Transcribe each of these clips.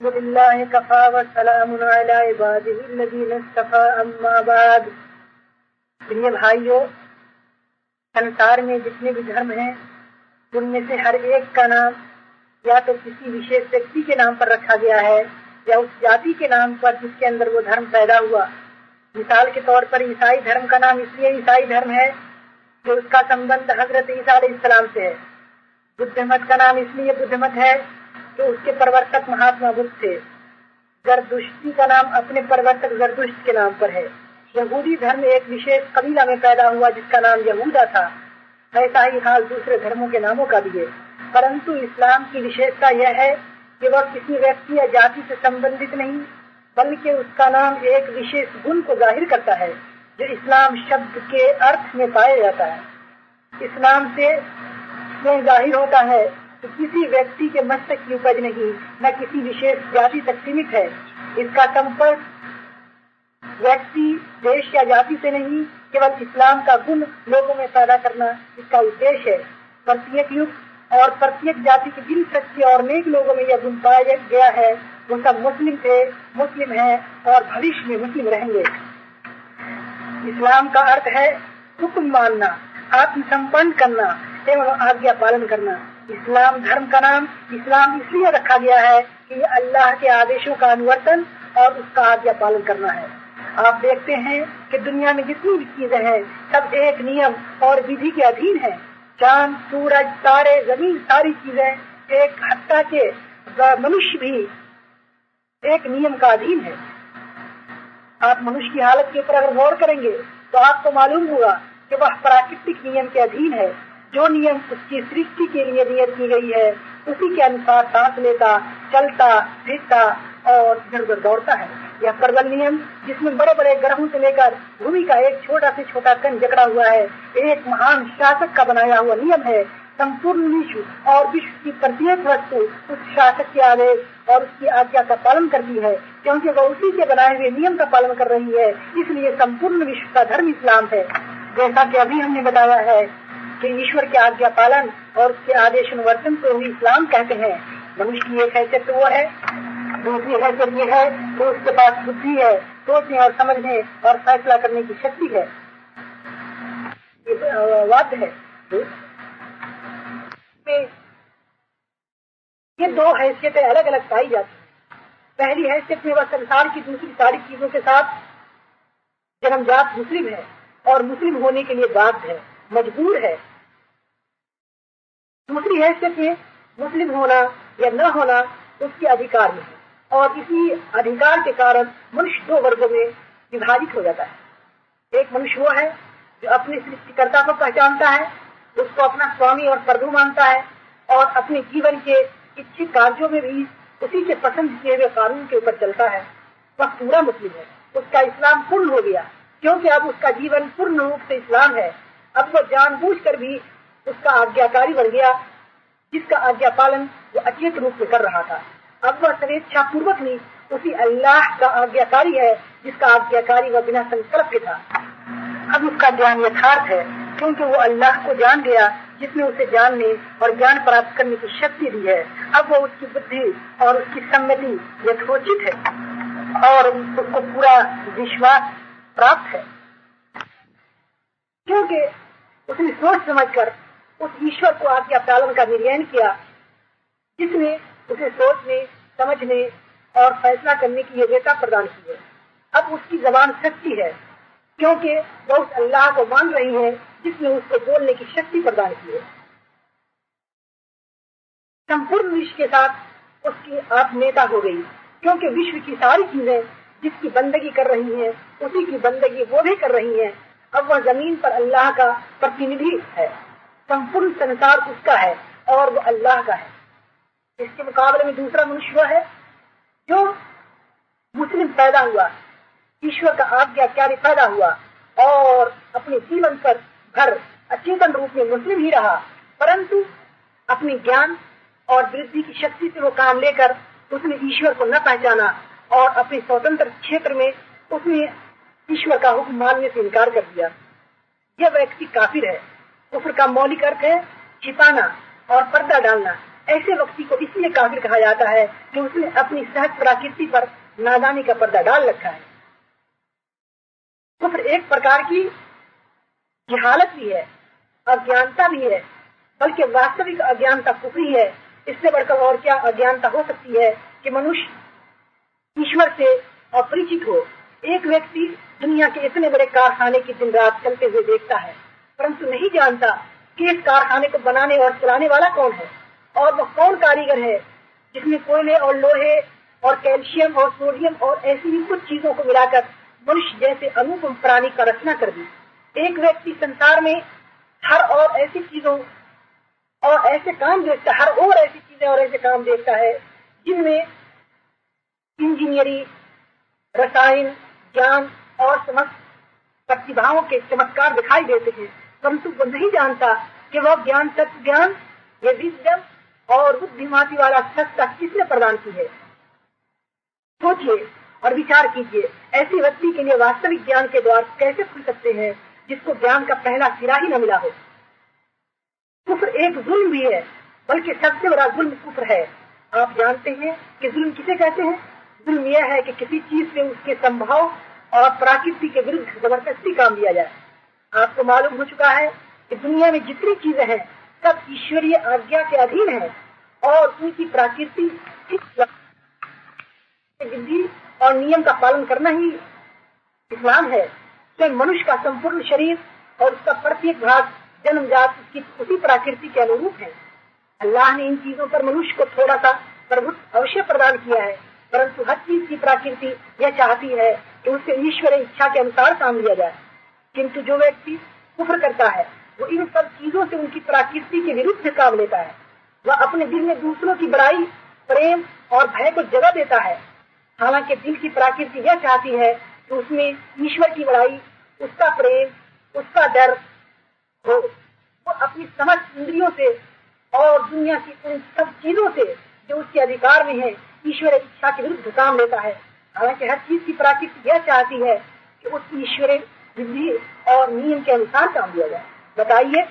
व सलामुन अला इबादिही लजीन इस्तफा अम्मा बाद प्रिय भाइयों, संसार में जितने भी धर्म हैं, उनमें से हर एक का नाम या तो किसी विशेष व्यक्ति के नाम पर रखा गया है या उस जाति के नाम पर जिसके अंदर वो धर्म पैदा हुआ। मिसाल के तौर पर ईसाई धर्म का नाम इसलिए ईसाई धर्म है कि उसका संबंध हज़रत ईसा इस्लाम से है। बुद्ध मत का नाम इसलिए बुद्ध मत है कि उसके प्रवर्तक महात्मा बुद्ध थे। जरदुष्टी का नाम अपने प्रवर्तक जरदुष्ट के नाम पर है। यहूदी धर्म एक विशेष कबीला में पैदा हुआ, जिसका नाम यहूदा था। ऐसा ही हाल दूसरे धर्मों के नामों का भी है। परंतु इस्लाम की विशेषता यह है कि वह किसी व्यक्ति या जाति से संबंधित नहीं, बल्कि उसका नाम एक विशेष गुण को ज़ाहिर करता है, जो इस्लाम शब्द के अर्थ में पाया जाता है। इस्लाम से ज़ाहिर होता है कि किसी व्यक्ति के मस्तक की उपज नहीं, न किसी विशेष जाति तक सीमित है। इसका संपर्क व्यक्ति, देश या जाति से नहीं, केवल इस्लाम का गुण लोगों में पैदा करना इसका उद्देश्य है। प्रत्येक युग और प्रत्येक जाति के जिन सच्चे और नेक लोगों में यह गुण पाया गया है। वो सब मुस्लिम थे, मुस्लिम है और भविष्य में मुस्लिम रहेंगे। इस्लाम का अर्थ है हुक्म मानना, आत्मसंपन्न करना एवं आज्ञा पालन करना। इस्लाम धर्म का नाम इस्लाम इसलिए रखा गया है कि अल्लाह के आदेशों का अनुवर्तन और उसका आज्ञा पालन करना है। आप देखते हैं कि दुनिया में जितनी भी चीज़ें हैं, सब एक नियम और विधि के अधीन है। चाँद, सूरज, तारे, ज़मीन, सारी चीज़ें एक हत्या के मनुष्य भी एक नियम का अधीन है। आप मनुष्य की हालत के ऊपर अगर गौर करेंगे तो आपको मालूम होगा कि वह प्राकृतिक नियम के अधीन है। जो नियम उसकी सृष्टि के लिए नियत की गई है, उसी के अनुसार सांस लेता, चलता, फिरता और इधर उधर दौड़ता है। यह प्रबल नियम, जिसमें बड़े बड़े ग्रहों से लेकर भूमि का एक छोटा से छोटा कण जकड़ा हुआ है, एक महान शासक का बनाया हुआ नियम है। संपूर्ण विश्व और विश्व की प्रत्येक वस्तु उस शासक के आदेश और उसकी आज्ञा का पालन करती है, क्योंकि वह उसी के बनाए हुए नियम का पालन कर रही है, इसलिए संपूर्ण विश्व का धर्म इस्लाम है। जैसा कि अभी हमने बताया है कि ईश्वर के आज्ञा पालन और उसके आदेश अनुवर्तन को ही इस्लाम कहते हैं। मनुष्य की एक हैसियत तो वो है, दूसरी हैसियत ये है तो उसके पास बुद्धि है, सोचने और समझने और फैसला करने की शक्ति है। ये वाद्य है। ये दो हैसियतें अलग अलग पाई जाती हैं। पहली हैसियत में वह संसार की दूसरी सारी चीज़ों के साथ जन्मजात मुस्लिम है और मुस्लिम होने के लिए बाध्य है। मजबूर है। दूसरी हैसियत में मुस्लिम होना या न होना, उसके अधिकार में है। और इसी अधिकार के कारण मनुष्य दो वर्गों में विभाजित हो जाता है। एक मनुष्य वो है, जो अपने सृष्टिकर्ता को पहचानता है, उसको अपना स्वामी और प्रभु मानता है, और अपने जीवन के इच्छित कार्यों में भी उसी के पसंद किए हुए कानून के ऊपर चलता है। वह पूरा मुस्लिम है। उसका इस्लाम पूर्ण हो गया, क्योंकि अब उसका जीवन पूर्ण रूप से इस्लाम है। अब वो जानबूझ कर भी उसका आज्ञाकारी बन गया, जिसका आज्ञा पालन वो अचेत रूप से कर रहा था। अब वह स्वेच्छा पूर्वक नहीं, उसी अल्लाह का आज्ञाकारी है, जिसका आज्ञाकारी वह बिना संकल्प के था। अब उसका ज्ञान यथार्थ है, क्योंकि वो अल्लाह को जान गया, जिसने उसे जानने और ज्ञान प्राप्त करने की शक्ति दी है। अब वो उसकी बुद्धि और उसकी सम्मति यथोचित है, और उसको पूरा विश्वास प्राप्त है। क्योंकि उसने सोच समझ कर उस ईश्वर को आज्ञा पालन का निर्णय किया, जिसने उसे सोचने, समझने और फैसला करने की योग्यता प्रदान की है। अब उसकी जबान सच्ची है, क्योंकि वह उस अल्लाह को मान रही है, जिसने उसको बोलने की शक्ति प्रदान की है। संपूर्ण विश्व के साथ उसकी आप नेता हो गई, क्योंकि विश्व की सारी चीज़ें जिसकी बंदगी कर रही हैं, उसी की बंदगी वो भी कर रही हैं। अब वह ज़मीन पर अल्लाह का प्रतिनिधि है। संपूर्ण संसार उसका है और वो अल्लाह का है। इसके मुकाबले में दूसरा मनुष्य वह है जो मुस्लिम पैदा हुआ, ईश्वर का आज्ञाकारी पैदा हुआ और अपने जीवन पर भर अचेतन रूप में मुस्लिम ही रहा, परंतु अपने ज्ञान और वृद्धि की शक्ति से वो काम लेकर उसने ईश्वर को न पहचाना और अपने स्वतंत्र क्षेत्र में उसने ईश्वर का हुक्म मानने से इनकार कर दिया। यह व्यक्ति काफिर है। कुफर का मौलिक अर्थ है छिपाना और पर्दा डालना। ऐसे व्यक्ति को इसलिए काफिर कहा जाता है कि उसने अपनी सहज प्रकृति पर नादानी का पर्दा डाल रखा है। कुफर एक प्रकार की जहालत भी है, अज्ञानता भी है, बल्कि वास्तविक अज्ञानता कुफरी है। इससे बढ़कर और क्या अज्ञानता हो सकती है कि मनुष्य ईश्वर से अपरिचित हो? एक व्यक्ति दुनिया के इतने बड़े कारखाने की दिन रात चलते हुए देखता है, परंतु नहीं जानता कि इस कारखाने को बनाने और चलाने वाला कौन है, और वह कौन कारीगर है, जिसमें कोयले और लोहे और कैल्शियम और सोडियम और ऐसी ही कुछ चीज़ों को मिलाकर मनुष्य जैसे अनुपम प्राणी का रचना कर दी। एक व्यक्ति संसार में हर और ऐसी चीज़ों और ऐसे काम देखता हर और ऐसी चीज़ें और ऐसे काम देखता है, जिनमें इंजीनियरिंग रसायन, ज्ञान और समस्त प्रतिभाओं के चमत्कार दिखाई देते हैं। परंतु वो नहीं जानता कि वह ज्ञान तत्व ज्ञान ये विद्यम और बुद्धिमाती वाला सत्ता किसने प्रदान की है? सोचिए और विचार कीजिए, ऐसे व्यक्ति के लिए वास्तविक ज्ञान के द्वार कैसे खुल सकते हैं, जिसको ज्ञान का पहला सिरा ही न मिला हो? कुफर एक जुल्म भी है, बल्कि सबसे बड़ा जुल्म कुफर है। आप जानते हैं कि जुल्म किसे कहते हैं? जुल्म यह है कि किसी चीज़ से उसके संभाव और प्राकृति के विरुद्ध ज़बरदस्ती काम लिया जाए। आपको मालूम हो चुका है कि दुनिया में जितनी चीज़ें हैं, सब ईश्वरीय आज्ञा के अधीन है और उनकी प्राकृति विधि और नियम का पालन करना ही इस्लाम है। स्वयं मनुष्य का संपूर्ण शरीर और उसका प्रत्येक भाग जन्मजात उसकी उसी प्राकृति के अनुरूप है। अल्लाह ने इन चीज़ों पर मनुष्य को थोड़ा सा प्रभुत्व अवश्य प्रदान किया है, परंतु हर चीज़ की प्रकृति यह चाहती है कि उसे ईश्वर इच्छा के अनुसार काम लिया जाए। किंतु जो व्यक्ति कुफर करता है, वो इन सब चीज़ों से उनकी प्राकृति के विरुद्ध काम लेता है। वह अपने दिल में दूसरों की बड़ाई प्रेम और भय को जगह देता है। हालाँकि दिल की प्राकृति यह चाहती है कि उसमें ईश्वर की बड़ाई उसका प्रेम, उसका डर हो। वो अपनी समझ इंद्रियों से और दुनिया की उन सब चीज़ों से जो उसके अधिकार में है, ईश्वर इच्छा के विरुद्ध काम लेता है। हालाँकि हर चीज़ की प्रकृति यह चाहती है कि उस ईश्वर विधि और नियम के अनुसार काम दिया जाए। बताइए,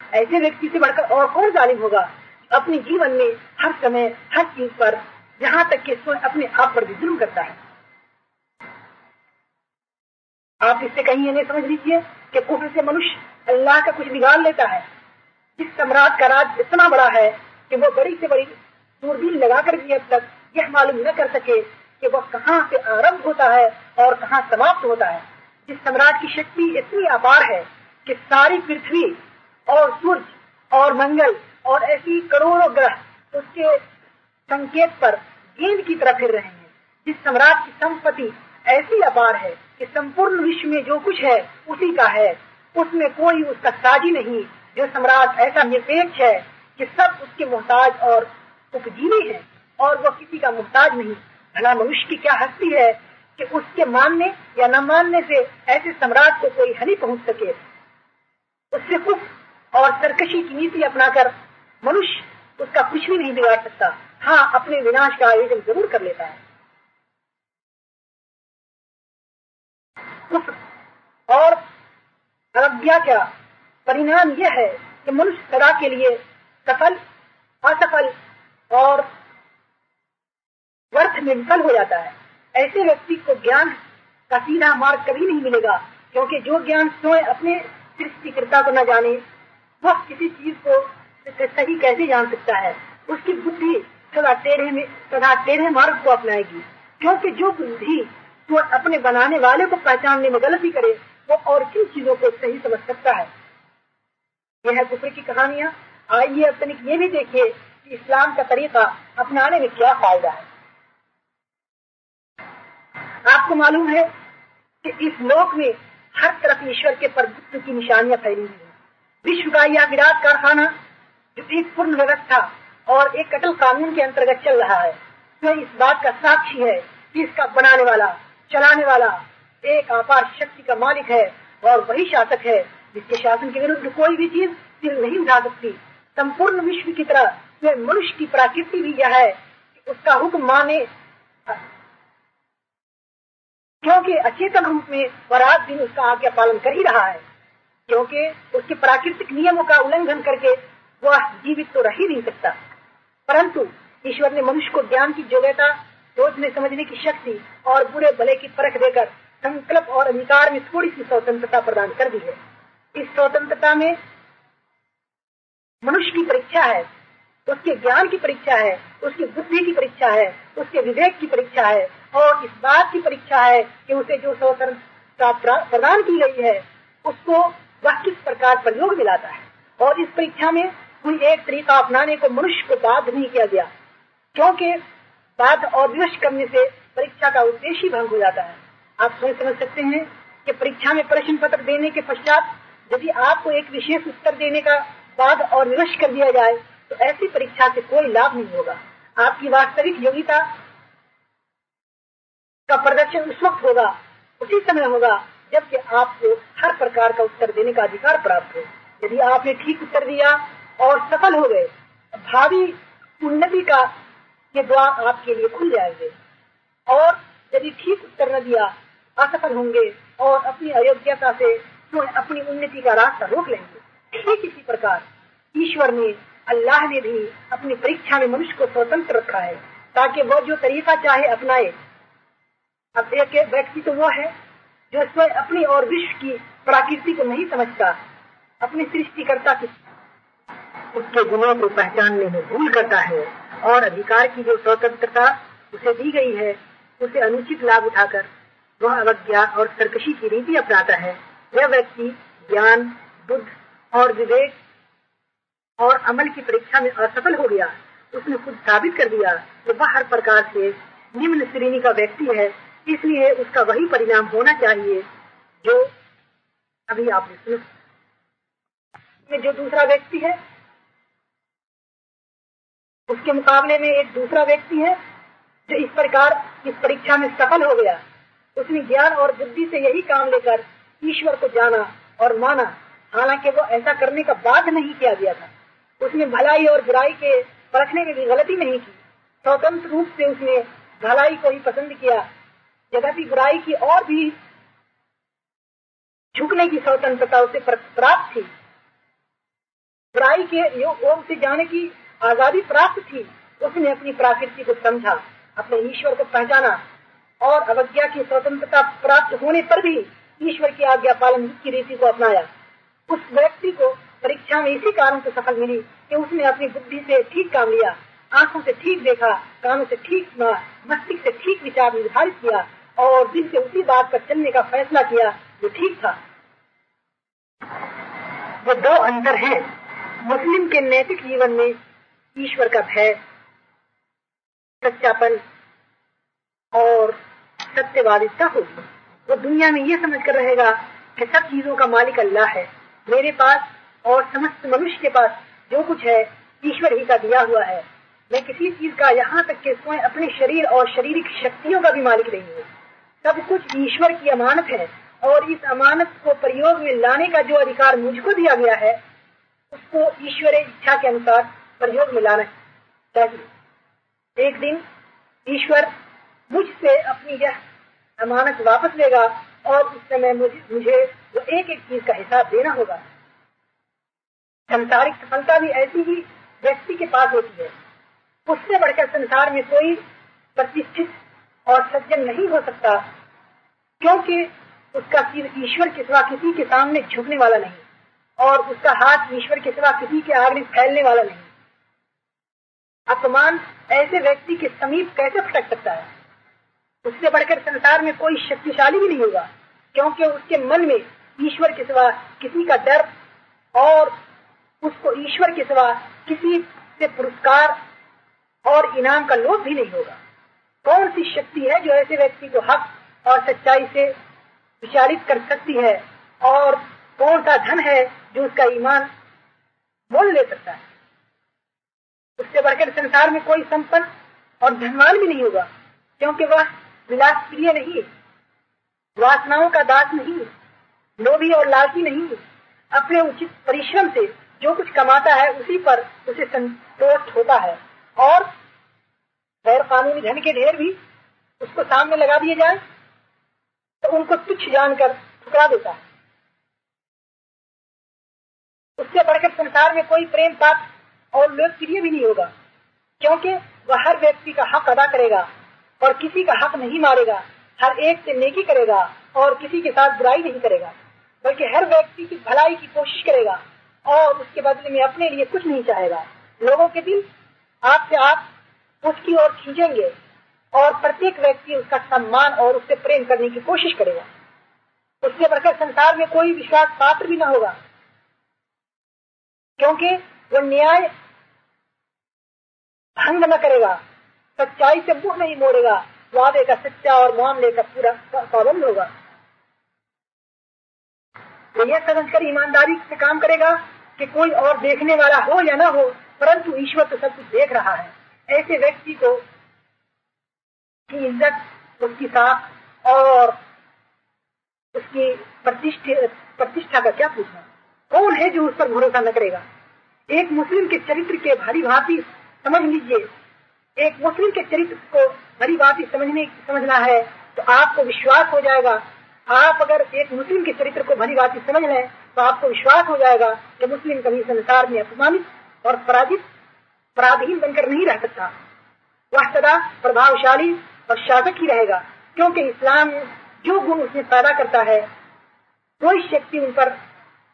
ऐसे व्यक्ति से बढ़कर और कौन जालिम होगा अपने जीवन में हर समय, हर चीज़ पर यहाँ तक कि स्वयं अपने आप पर भी जुल्म करता है? आप इससे कहीं ये नहीं समझ लीजिए कि कुफर से मनुष्य अल्लाह का कुछ बिगाड़ लेता है। इस सम्राट का राज इतना बड़ा है कि वो बड़ी से बड़ी दूरबीन लगाकर भी अब तक यह मालूम न कर सके कि वह कहाँ से आरंभ होता है और कहाँ समाप्त होता है। जिस सम्राट की शक्ति इतनी अपार है कि सारी पृथ्वी और सूर्य और मंगल और ऐसी करोड़ों ग्रह उसके संकेत पर गेंद की तरह फिर रहे हैं जिस सम्राट की संपत्ति ऐसी अपार है कि संपूर्ण विश्व में जो कुछ है, उसी का है। उसमें कोई उसका साजी नहीं। जो सम्राट ऐसा निरपेक्ष है कि सब उसके मोहताज और उपजीवी है और वह किसी का मोहताज नहीं। भला मनुष्य की क्या हस्ती है कि उसके मानने या न मानने से ऐसे सम्राट को कोई हानि पहुँच सके? उससे कुछ और सरकशी की नीति अपनाकर मनुष्य उसका कुछ भी नहीं बिगाड़ सकता। हाँ अपने विनाश का आयोजन ज़रूर कर लेता है। और अवज्ञा का परिणाम यह है कि मनुष्य सदा के लिए सफल, असफल और व्यर्थ में विफल हो जाता है। ऐसे व्यक्ति को ज्ञान का सीधा मार्ग कभी नहीं मिलेगा, क्योंकि जो ज्ञान स्वयं अपने सृष्टिकर्ता को न जाने, वह किसी चीज़ को सही कैसे जान सकता है? उसकी बुद्धि सदा टेढ़े में, सदा टेढ़े मार्ग को अपनाएगी। क्योंकि जो बुद्धि तो अपने बनाने वाले को पहचानने में गलती करे, वो और किन चीज़ों को सही समझ सकता है? यह है कुफर की कहानियाँ। आइए तनिक ये भी देखिए कि इस्लाम का तरीका अपनाने में क्या फ़ायदा है। आपको मालूम है कि इस लोक में हर तरफ़ ईश्वर के प्रभुत्व की निशानियाँ फैली हुई है। विश्व का यह विराट कारखाना, जो एक पूर्ण व्यवस्था और एक कटल कानून के अंतर्गत चल रहा है तो इस बात का साक्षी है कि इसका बनाने वाला, चलाने वाला एक अपार शक्ति का मालिक है और वही शासक है, जिसके शासन के विरुद्ध कोई भी चीज़ सिर नहीं उठा सकती। संपूर्ण विश्व की तरह मनुष्य की प्रकृति भी यह है कि उसका हुक्म माने। क्योंकि अचेतन रूप में वह रात दिन उसका आज्ञा पालन कर ही रहा है। क्योंकि उसके प्राकृतिक नियमों का उल्लंघन करके वह जीवित तो रह ही नहीं सकता। परंतु ईश्वर ने मनुष्य को ज्ञान की योग्यता सोचने समझने की शक्ति और बुरे भले की परख देकर संकल्प और अधिकार में थोड़ी सी स्वतंत्रता प्रदान कर दी है। इस स्वतंत्रता में मनुष्य की परीक्षा है। उसके ज्ञान की परीक्षा है, उसकी बुद्धि की परीक्षा है, उसके विवेक की परीक्षा है और इस बात की परीक्षा है कि उसे जो स्वतंत्रता प्रदान की गई है, उसको वह किस प्रकार प्रयोग में लाता है। और इस परीक्षा में कोई एक तरीका अपनाने को मनुष्य को बाध्य नहीं किया गया, क्योंकि बाध्य और विवश करने से परीक्षा का उद्देश्य भंग हो जाता है। आप स्वयं समझ सकते हैं कि परीक्षा में प्रश्न पत्र देने के पश्चात यदि आपको एक विशेष उत्तर देने का बाद और विवश कर दिया जाए तो ऐसी परीक्षा से कोई लाभ नहीं होगा। आपकी वास्तविक योग्यता का प्रदर्शन उस वक्त होगा, उसी समय होगा, जबकि आपको हर प्रकार का उत्तर देने का अधिकार प्राप्त हो। यदि आपने ठीक उत्तर दिया और सफल हो गए भावी उन्नति का ये द्वार आपके लिए खुल जाएँगे। और यदि ठीक उत्तर न दिया, असफल होंगे और अपनी अयोग्यता से अपनी उन्नति का रास्ता रोक लेंगे। ठीक इसी प्रकार ईश्वर ने अल्लाह ने भी अपनी परीक्षा में मनुष्य को स्वतंत्र रखा है, ताकि वह जो तरीका चाहे अपनाए। अब एक व्यक्ति तो वो है, जो स्वयं अपनी और विश्व की प्रकृति को नहीं समझता, अपनी सृष्टिकर्ता की उसके गुणों को पहचानने में भूल करता है, और अधिकार की जो स्वतंत्रता उसे दी गई है, उसे अनुचित लाभ उठाकर वह अवज्ञा और सरकशी की रीति अपनाता है। वह व्यक्ति ज्ञान, बुद्ध और विवेक और अमल की परीक्षा में असफल हो गया। उसने खुद साबित कर दिया कि वह हर प्रकार से निम्न श्रेणी का व्यक्ति है, इसलिए उसका वही परिणाम होना चाहिए जो अभी आपने सुना। जो दूसरा व्यक्ति है, उसके मुकाबले में एक दूसरा व्यक्ति है, जो इस प्रकार इस परीक्षा में सफल हो गया। उसने ज्ञान और बुद्धि से यही काम लेकर ईश्वर को जाना और माना। हालाँकि वो ऐसा करने का बाध नहीं किया गया था। उसने भलाई और बुराई के परखने में भी गलती नहीं की। स्वतंत्र रूप से उसने भलाई को ही पसंद किया। जगती बुराई की और भी झुकने की स्वतंत्रता उसे प्राप्त थी। बुराई के योग से जाने की आज़ादी प्राप्त थी। उसने अपनी प्राकृति को समझा, अपने ईश्वर को पहचाना और अवज्ञा की स्वतंत्रता प्राप्त होने पर भी ईश्वर की आज्ञा पालन की रीति को अपनाया। उस व्यक्ति को परीक्षा में इसी कारण से सफल मिली कि उसने अपनी बुद्धि से ठीक काम लिया, आँखों से ठीक देखा, कानों से ठीक सुना, मस्तिष्क से ठीक विचार निर्धारित किया और दिल से उसी बात पर चलने का फैसला किया जो ठीक था। वो दो अंतर हैं। मुस्लिम के नैतिक जीवन में ईश्वर का भय, सच्चापन और सत्यवादिता होगी वो दुनिया में ये समझ कर रहेगा कि सब चीज़ों का मालिक अल्लाह है। मेरे पास और समस्त मनुष्य के पास जो कुछ है, ईश्वर ही का दिया हुआ है। मैं किसी चीज़ का यहाँ तक के स्वयं अपने शरीर और शारीरिक शक्तियों का भी मालिक नहीं हूँ। सब कुछ ईश्वर की अमानत है और इस अमानत को प्रयोग में लाने का जो अधिकार मुझको दिया गया है, उसको ईश्वर इच्छा के अनुसार प्रयोग में लाना चाहिए। एक दिन ईश्वर मुझसे अपनी यह अमानत वापस लेगा और उस समय मुझे मुझे वो एक एक चीज़ का हिसाब देना होगा। संसारिक सफलता भी ऐसी ही व्यक्ति के पास होती है। उससे बढ़कर संसार में कोई प्रतिष्ठित और सज्जन नहीं हो सकता, क्योंकि उसका सिर ईश्वर के सिवा किसी के सामने झुकने वाला नहीं, और उसका हाथ ईश्वर के सिवा किसी के आगे फैलने वाला नहीं। अपमान ऐसे व्यक्ति के समीप कैसे फटक सकता है? उससे बढ़कर संसार में कोई शक्तिशाली भी नहीं होगा, क्योंकि उसके मन में ईश्वर के सिवा किसी का डर और उसको ईश्वर के सिवा किसी से पुरस्कार और इनाम का लोभ भी नहीं होगा। कौन सी शक्ति है जो ऐसे व्यक्ति को हक और सच्चाई से विचारित कर सकती है? और कौन सा धन है जो उसका ईमान मोल ले सकता है? उससे बढ़कर संसार में कोई संपन्न और धनवान भी नहीं होगा, क्योंकि वह विलास प्रिय नहीं वासनाओं का दास नहीं, लोभी और लालची नहीं, अपने उचित परिश्रम से जो कुछ कमाता है उसी पर उसे संतोष होता है। और गैर कानूनी धन के ढेर भी उसको सामने लगा दिए जाए तो उनको तुच्छ जानकर ठुकरा देता है। उससे बढ़कर संसार में कोई प्रेम पाप और लोकप्रिय भी नहीं होगा, क्योंकि वह हर व्यक्ति का हक अदा करेगा और किसी का हक नहीं मारेगा, हर एक से नेकी करेगा और किसी के साथ बुराई नहीं करेगा, बल्कि हर व्यक्ति की भलाई की कोशिश करेगा। और उसके बदले में अपने लिए कुछ नहीं चाहेगा। लोगों के दिल आपसे आप उसकी ओर खींचेंगे और प्रत्येक व्यक्ति उसका सम्मान और उससे प्रेम करने की कोशिश करेगा। उससे बढ़कर संसार में कोई विश्वास पात्र भी न होगा। क्योंकि वो न्याय भंग न करेगा, सच्चाई से मुँह नहीं मोड़ेगा, वादे का सच्चा और मामले का पूरा पाबंद होगा। तो यह समझकर ईमानदारी से काम करेगा कि कोई और देखने वाला हो या ना हो, परंतु ईश्वर तो सब कुछ देख रहा है। ऐसे व्यक्ति को की इज़्ज़त, उसकी साख और उसकी प्रतिष्ठा प्रतिष्ठा का क्या पूछना? कौन है जो उस पर भरोसा न करेगा? एक मुस्लिम के चरित्र के भारी भांति समझ लीजिए। एक मुस्लिम के चरित्र को भरी भांति समझने, समझना है तो आपको विश्वास हो जाएगा आप अगर एक मुस्लिम के चरित्र को भली बात समझ लें तो आपको विश्वास हो जाएगा कि मुस्लिम कभी संसार में अपमानित और पराजित, पराधीन बनकर नहीं रह सकता। वह सदा प्रभावशाली और शासक ही रहेगा, क्योंकि इस्लाम जो गुण उसमें पैदा करता है, कोई शक्ति उन पर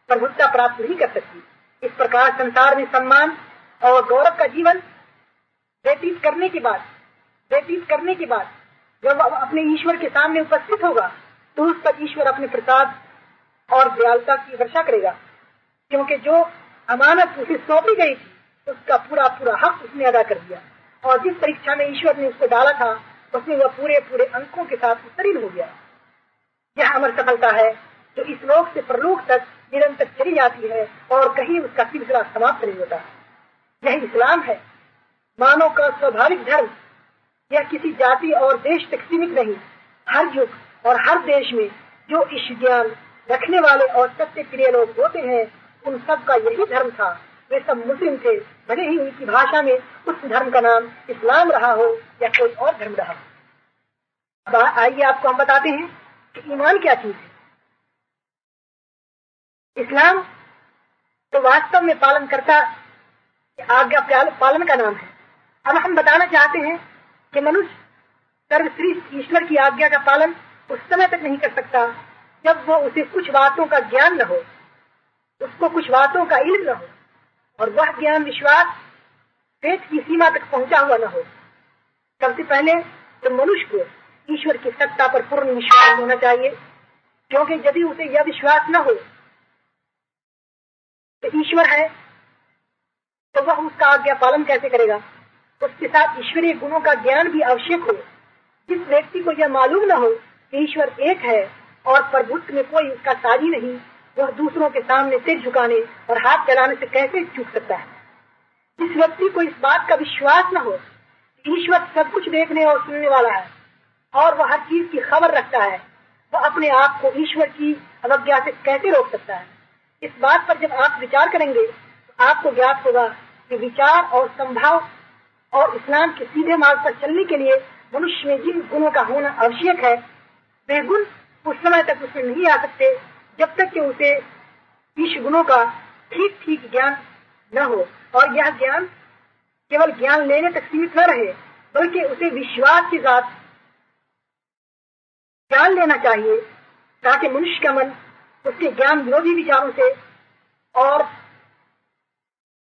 प्रभुत्ता प्राप्त नहीं कर सकती। इस प्रकार संसार में सम्मान और गौरव का जीवन व्यतीत करने के बाद, व्यतीत करने के बाद जब अपने ईश्वर के सामने उपस्थित होगा तो उस पर ईश्वर अपने प्रसाद और दयालुता की वर्षा करेगा। क्योंकि जो अमानत उसे सौंपी गई थी, उसका पूरा पूरा हक उसने अदा कर दिया। और जिस परीक्षा में ईश्वर ने उसको डाला था, उसमें वह पूरे पूरे अंकों के साथ उत्तीर्ण हो गया। यह अमर सफलता है जो इस लोक से प्रलोक तक निरंतर चली जाती है और कहीं उसका सिलसिला समाप्त नहीं होता। यह इस्लाम है। मानव का स्वाभाविक धर्म, यह किसी जाति और देश तक सीमित नहीं, हर युग और हर देश में जो इस ज्ञान रखने वाले और सत्य प्रिय लोग होते हैं, उन सब का यही धर्म था। वे सब मुस्लिम थे, भले ही उनकी भाषा में उस धर्म का नाम इस्लाम रहा हो या कोई और धर्म रहा हो। आइए आपको हम बताते हैं कि ईमान क्या चीज़ है। इस्लाम तो वास्तव में पालन करता आज्ञा पालन का नाम है। अब हम बताना चाहते हैं कि मनुष्य सर्वश्रेष्ठ ईश्वर की आज्ञा का पालन उस समय तक नहीं कर सकता जब वो उसे कुछ बातों का ज्ञान न हो, उसको कुछ बातों का इल्म न हो, और वह ज्ञान विश्वास पेट की सीमा तक पहुँचा हुआ न हो। सबसे पहले तो मनुष्य को ईश्वर की सत्ता पर पूर्ण विश्वास होना चाहिए, क्योंकि यदि उसे यह विश्वास न हो तो ईश्वर है तो वह उसका आज्ञा पालन कैसे करेगा? उसके साथ ईश्वरीय गुणों का ज्ञान भी आवश्यक हो। जिस व्यक्ति को यह मालूम न हो ईश्वर एक है और प्रभुत्व में कोई उसका साजी नहीं। वह दूसरों के सामने सिर झुकाने और हाथ चलाने से कैसे चूक सकता है? जिस व्यक्ति को इस बात का विश्वास न हो, ईश्वर सब कुछ देखने और सुनने वाला है और वह हर चीज़ की खबर रखता है, वह अपने आप को ईश्वर की अवज्ञा से कैसे रोक सकता है? इस बात पर जब आप विचार करेंगे तो आपको ज्ञात होगा कि विचार और संभाव और इस्लाम के सीधे मार्ग पर चलने के लिए मनुष्य में जिन गुणों का होना आवश्यक है वे गुण उस समय तक उसमें नहीं आ सकते, जब तक कि उसे ईश गुणों का ठीक ठीक ज्ञान न हो। और यह ज्ञान केवल ज्ञान लेने तक सीमित न रहे, बल्कि उसे विश्वास के साथ ज्ञान लेना चाहिए, ताकि मनुष्य का मन उसके ज्ञान विरोधी विचारों से और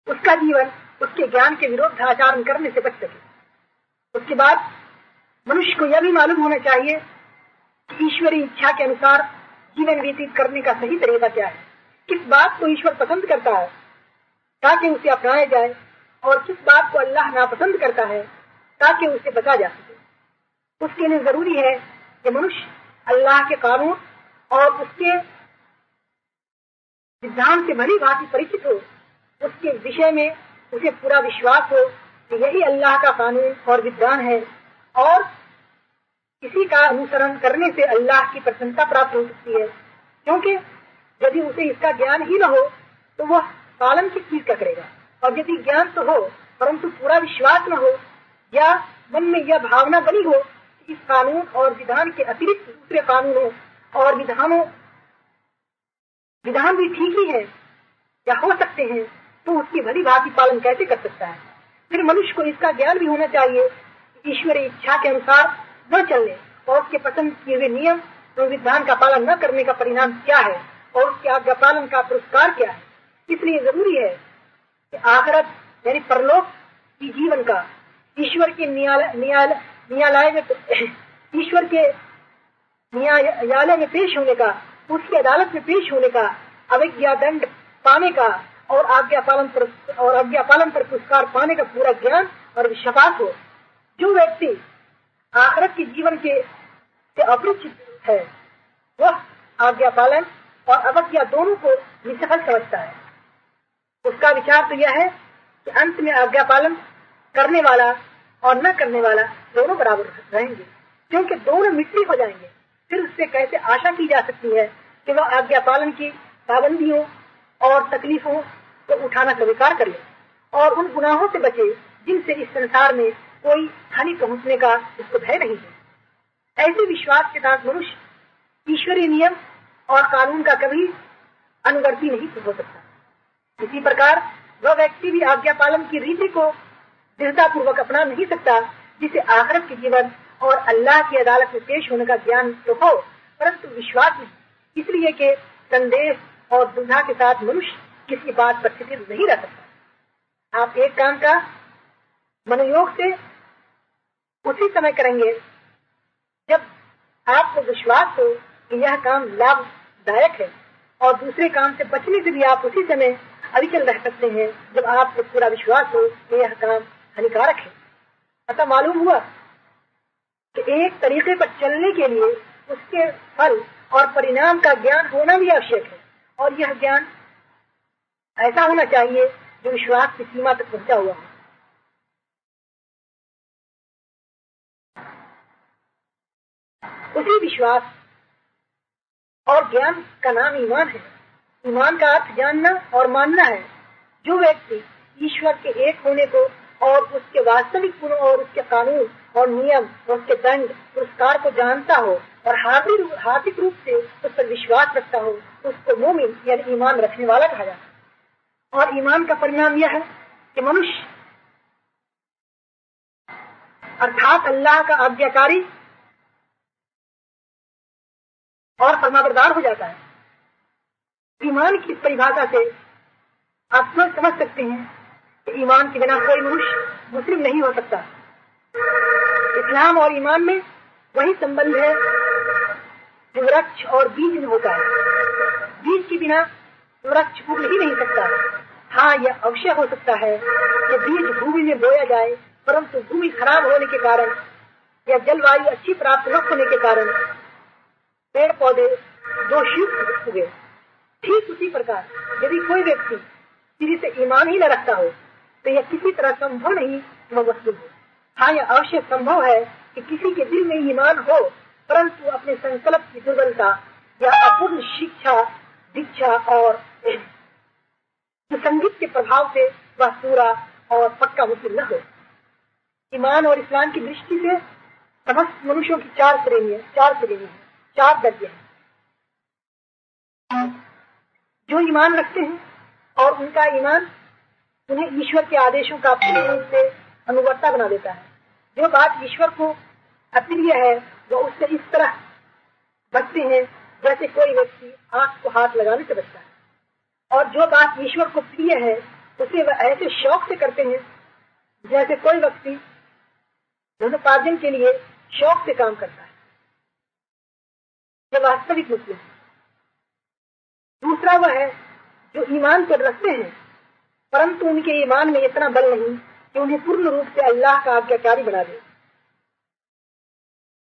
उसका जीवन उसके ज्ञान के विरोध आचरण करने से बच सके। उसके बाद मनुष्य को यह भी मालूम होना चाहिए ईश्वरी इच्छा के अनुसार जीवन व्यतीत करने का सही तरीका क्या है? किस बात को ईश्वर पसंद करता है? ताकि उसे अपनाया जाए और किस बात को अल्लाह नापसंद करता है, ताकि उसे बचा जा सके। उसके लिए ज़रूरी है कि मनुष्य अल्लाह के कानून और उसके सिद्धांत से भली भांति परिचित हो। उसके विषय में उसे पूरा विश्वास हो कि यही अल्लाह का कानून और विद्वान है और इसी का अनुसरण करने से अल्लाह की प्रसन्नता प्राप्त हो सकती है। क्योंकि यदि उसे इसका ज्ञान ही न हो तो वह पालन किस चीज़ का करेगा? और यदि ज्ञान तो हो, परंतु पूरा विश्वास न हो, या मन में यह भावना बनी हो कि इस कानून और विधान के अतिरिक्त दूसरे कानूनों और विधानों, विधान भी ठीक ही है, या हो सकते हैं तो उसकी भली भांति पालन कैसे कर सकता है? फिर मनुष्य को इसका ज्ञान भी होना चाहिए। ईश्वरी इच्छा के अनुसार न चलने। और उसके पसंद किए हुए नियम और विधान का पालन न करने का परिणाम क्या है? और उसके आज्ञा पालन का पुरस्कार क्या है? इसलिए ज़रूरी है कि आखिरत, यानी परलोक की जीवन का, ईश्वर के न्यायालय में ईश्वर के न्यायालय में पेश होने का, उसकी अदालत में पेश होने का, अविज्ञा दंड पाने का और आज्ञा पालन पर, और आज्ञा पालन पर पुरस्कार पाने का पूरा ज्ञान और विश्वास हो। जो व्यक्ति आखिरत के जीवन के से अपरिचित है। वह आज्ञा पालन और अवज्ञा दोनों को निसफल समझता है। उसका विचार तो यह है कि अंत में आज्ञा पालन करने वाला और न करने वाला दोनों बराबर रहेंगे, क्योंकि दोनों मिट्टी हो जाएँगे। फिर उससे कैसे आशा की जा सकती है कि वह आज्ञा पालन की पाबंदियों और तकलीफों को उठाना स्वीकार करे और उन गुनाहों से बचे जिनसे इस संसार में कोई हानि पहुँचने का उसको भय नहीं है। ऐसे विश्वास के साथ मनुष्य ईश्वरीय नियम और कानून का कभी अनुवर्ती नहीं हो सकता। इसी प्रकार वह व्यक्ति भी आज्ञा पालन की रीति को दृढ़ता पूर्वक अपना नहीं सकता, जिसे आखिरत के जीवन और अल्लाह की अदालत में पेश होने का ज्ञान तो हो, परंतु विश्वास नहीं। इसलिए कि संदेश और दुधा के साथ मनुष्य किसी बात पर स्थिर नहीं रह सकता। आप एक काम का, मनोयोग से उसी समय करेंगे। जब आपको विश्वास हो कि यह काम लाभदायक है और दूसरे काम से बचने से भी आप उसी समय अविचल रह सकते हैं, जब आपको पूरा विश्वास हो कि यह काम हानिकारक है। ऐसा मालूम हुआ कि एक तरीके पर चलने के लिए उसके फल और परिणाम का ज्ञान होना भी आवश्यक है और यह ज्ञान ऐसा होना चाहिए जो विश्वास की सीमा तक पहुँचा हुआ हो। उसी विश्वास और ज्ञान का नाम ईमान है। ईमान का अर्थ जानना और मानना है। जो व्यक्ति ईश्वर के एक होने को और उसके वास्तविक गुणों और उसके कानून और नियम और उसके दंड, पुरस्कार को जानता हो और हार्दिक रूप से उस पर विश्वास रखता हो, उसको मोमिन यानी ईमान रखने वाला कहा जाता है। और ईमान का परिणाम यह है कि मनुष्य अर्थात अल्लाह का आज्ञाकारी और फरमाबरदार हो जाता है। ईमान की परिभाषा से आप समझ सकते हैं कि ईमान के बिना कोई मनुष्य मुस्लिम नहीं हो सकता। इस्लाम और ईमान में वही संबंध है जो वृक्ष और बीज में होता है। बीज के बिना वृक्ष उग ही नहीं सकता। हाँ यह अवश्य हो सकता है कि बीज भूमि में बोया जाए, परंतु भूमि खराब होने के कारण या जलवायु अच्छी प्राप्त न होने के कारण पेड़ पौधे दो शीत उगे। ठीक उसी प्रकार, यदि कोई व्यक्ति किसी से ईमान ही न रखता हो तो यह किसी तरह संभव नहीं वह मुस्लिम हो। हाँ यह अवश्य संभव है कि किसी के दिल में ईमान हो, परंतु अपने संकल्प की दुर्बलता या अपूर्ण शिक्षा, दीक्षा और संगीत के प्रभाव से वह पूरा और पक्का मुस्लिम न हो। ईमान और इस्लाम की दृष्टि से समस्त मनुष्यों की चार श्रेणी चार श्रेणी है। चार दर्जे हैं। जो ईमान रखते हैं और उनका ईमान उन्हें ईश्वर के आदेशों का पूर्ण रूप से अनुवर्ता बना देता है। जो बात ईश्वर को अप्रिय है, वो उससे इस तरह बचते हैं जैसे कोई व्यक्ति आँख को हाथ लगाने से बचता है। और जो बात ईश्वर को प्रिय है, उसे वह ऐसे शौक से करते हैं जैसे कोई व्यक्ति धनोपार्जन के लिए शौक से काम करता है। ये वास्तविक मुस्लिम है। दूसरा वह है, जो ईमान पर रखते हैं, परंतु उनके ईमान में इतना बल नहीं कि उन्हें पूर्ण रूप से अल्लाह का आज्ञाकारी बना दे।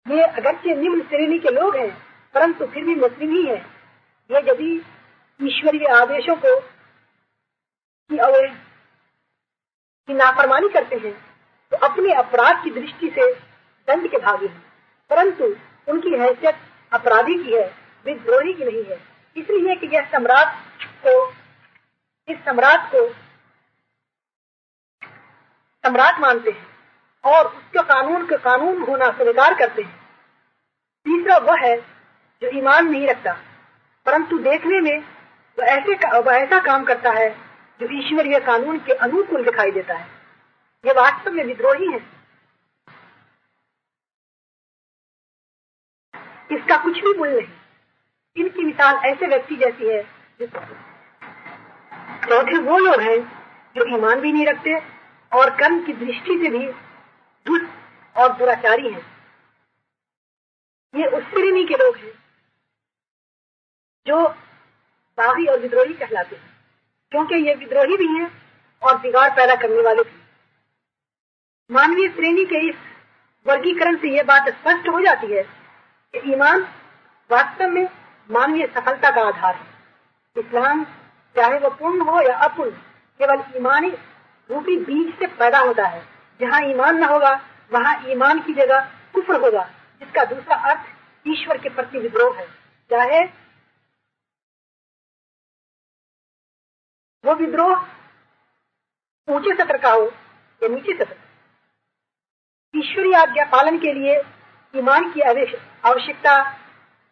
ये अगरचे निम्न श्रेणी के लोग हैं, परंतु फिर भी मुस्लिम ही है। ये यदि ईश्वरीय आदेशों को की की नाफरमानी करते हैं तो अपने अपराध की दृष्टि से दंड के भागी हैं। परंतु उनकी हैसियत अपराधी की है, विद्रोही की नहीं है। इसलिए कि यह सम्राट को, इस सम्राट को सम्राट मानते हैं और उसके कानून के कानून होना स्वीकार करते हैं। तीसरा वह है जो ईमान नहीं रखता, परंतु देखने में वह ऐसे वह ऐसा काम करता है जो ईश्वरीय कानून के अनुकूल दिखाई देता है। ये वास्तव में विद्रोही है। इसका कुछ भी मूल्य नहीं। इनकी मिसाल ऐसे व्यक्ति जैसी है चौथे वो लोग हैं जो ईमान भी नहीं रखते और कर्म की दृष्टि से भी दुष्ट और दुराचारी हैं। ये उस श्रेणी के लोग हैं, जो बागी और विद्रोही कहलाते हैं, क्योंकि ये विद्रोही भी हैं और बिगाड़ पैदा करने वाले भी। मानवीय श्रेणी के इस वर्गीकरण से यह बात स्पष्ट हो जाती है ईमान वास्तव में मानवीय सफलता का आधार है। इस्लाम, चाहे वो पूर्ण हो या अपूर्ण, केवल ईमानी रूपी बीज से पैदा होता है। जहाँ ईमान न होगा, वहाँ ईमान की जगह कुफर होगा, जिसका दूसरा अर्थ ईश्वर के प्रति विद्रोह है। चाहे वो विद्रोह ऊँचे सत्र का हो या नीचे सत्र। ईश्वरीय आज्ञा पालन के लिए ईमान की आवश्यकता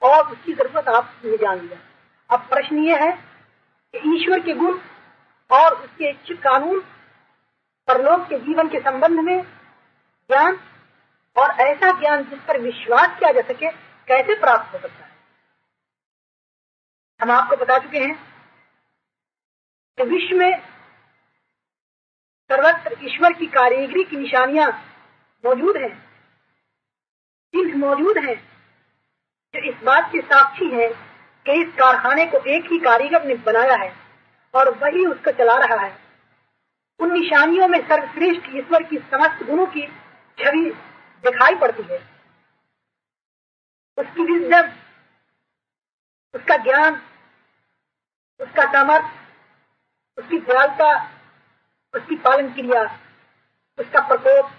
और उसकी ज़रूरत आपने जान लिया। अब प्रश्न ये है कि ईश्वर के गुण और उसके इच्छित कानून परलोक के जीवन के संबंध में ज्ञान और ऐसा ज्ञान जिस पर विश्वास किया जा सके, कैसे प्राप्त हो सकता है? हम आपको बता चुके हैं कि विश्व में सर्वत्र ईश्वर की कारीगरी की निशानियाँ मौजूद हैं। मौजूद है, जो इस बात के साक्षी है कि इस कारखाने को एक ही कारीगर ने बनाया है और वही उसको चला रहा है। उन निशानियों में सर्वश्रेष्ठ ईश्वर की समस्त गुणों की छवि दिखाई पड़ती है। उसकी विजडम उसका ज्ञान, उसका सामर्थ, उसकी दयालता, उसकी पालन क्रिया, उसका प्रकोप,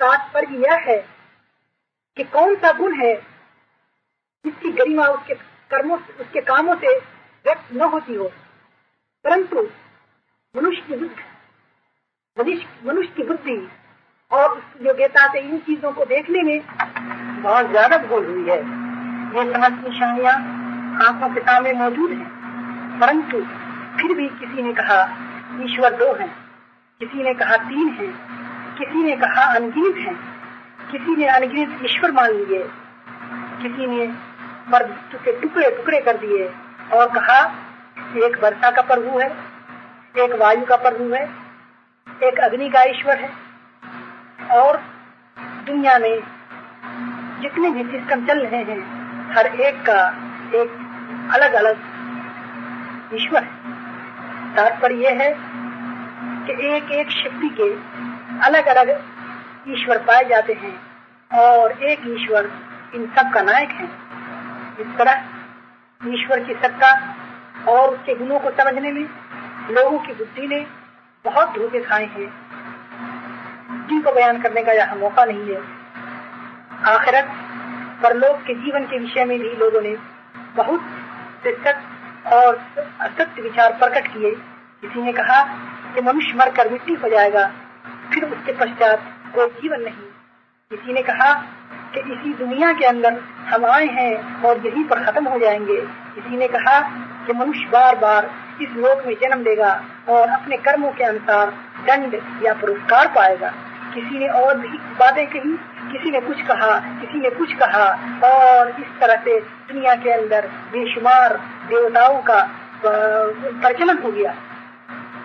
तात्पर्य यह है कि कौन सा गुण है जिसकी गरिमा उसके कर्मों उसके कामों से व्यक्त न होती हो? परंतु मनुष्य की बुद्धि, मनुष्य की बुद्धि और योग्यता से इन चीज़ों को देखने में बहुत ज़्यादा भूल हुई है। ये समस्त निशानियाँ आँखों के सामने मौजूद है। परंतु फिर भी किसी ने कहा, ईश्वर दो है। किसी ने कहा, तीन है। किसी ने कहा, अनगिनत हैं। किसी ने अनगिनत ईश्वर मान लिए, किसी ने मर्द के टुकड़े टुकड़े कर दिए और कहा, एक वर्षा का प्रभु है, एक वायु का प्रभु है, एक अग्नि का ईश्वर है और दुनिया में जितने भी सिस्टम चल रहे हैं, हर एक का एक अलग अलग ईश्वर है। तात्पर्य यह है कि एक एक शक्ति के अलग अलग ईश्वर पाए जाते हैं और एक ईश्वर इन सब का नायक है। इस तरह ईश्वर की सत्ता और उसके गुणों को समझने में, लोगों की बुद्धि ने बहुत धोखे खाए हैं जिनको बयान करने का यहाँ मौका नहीं है। आखिरत परलोक के जीवन के विषय में भी लोगों ने बहुत शिक्षक और असत्य विचार प्रकट किए। किसी ने कहा कि मनुष्य मरकर मिट्टी हो जाएगा, फिर उसके पश्चात कोई जीवन नहीं। किसी ने कहा कि इसी दुनिया के अंदर हम आए हैं और यहीं पर खत्म हो जाएँगे। किसी ने कहा कि मनुष्य बार बार इस लोक में जन्म लेगा और अपने कर्मों के अनुसार दंड या पुरस्कार पाएगा। किसी ने और भी बातें कही, किसी ने कुछ कहा, किसी ने कुछ कहा और इस तरह से दुनिया के अंदर बेशुमार देवताओं का प्रचलन हो गया।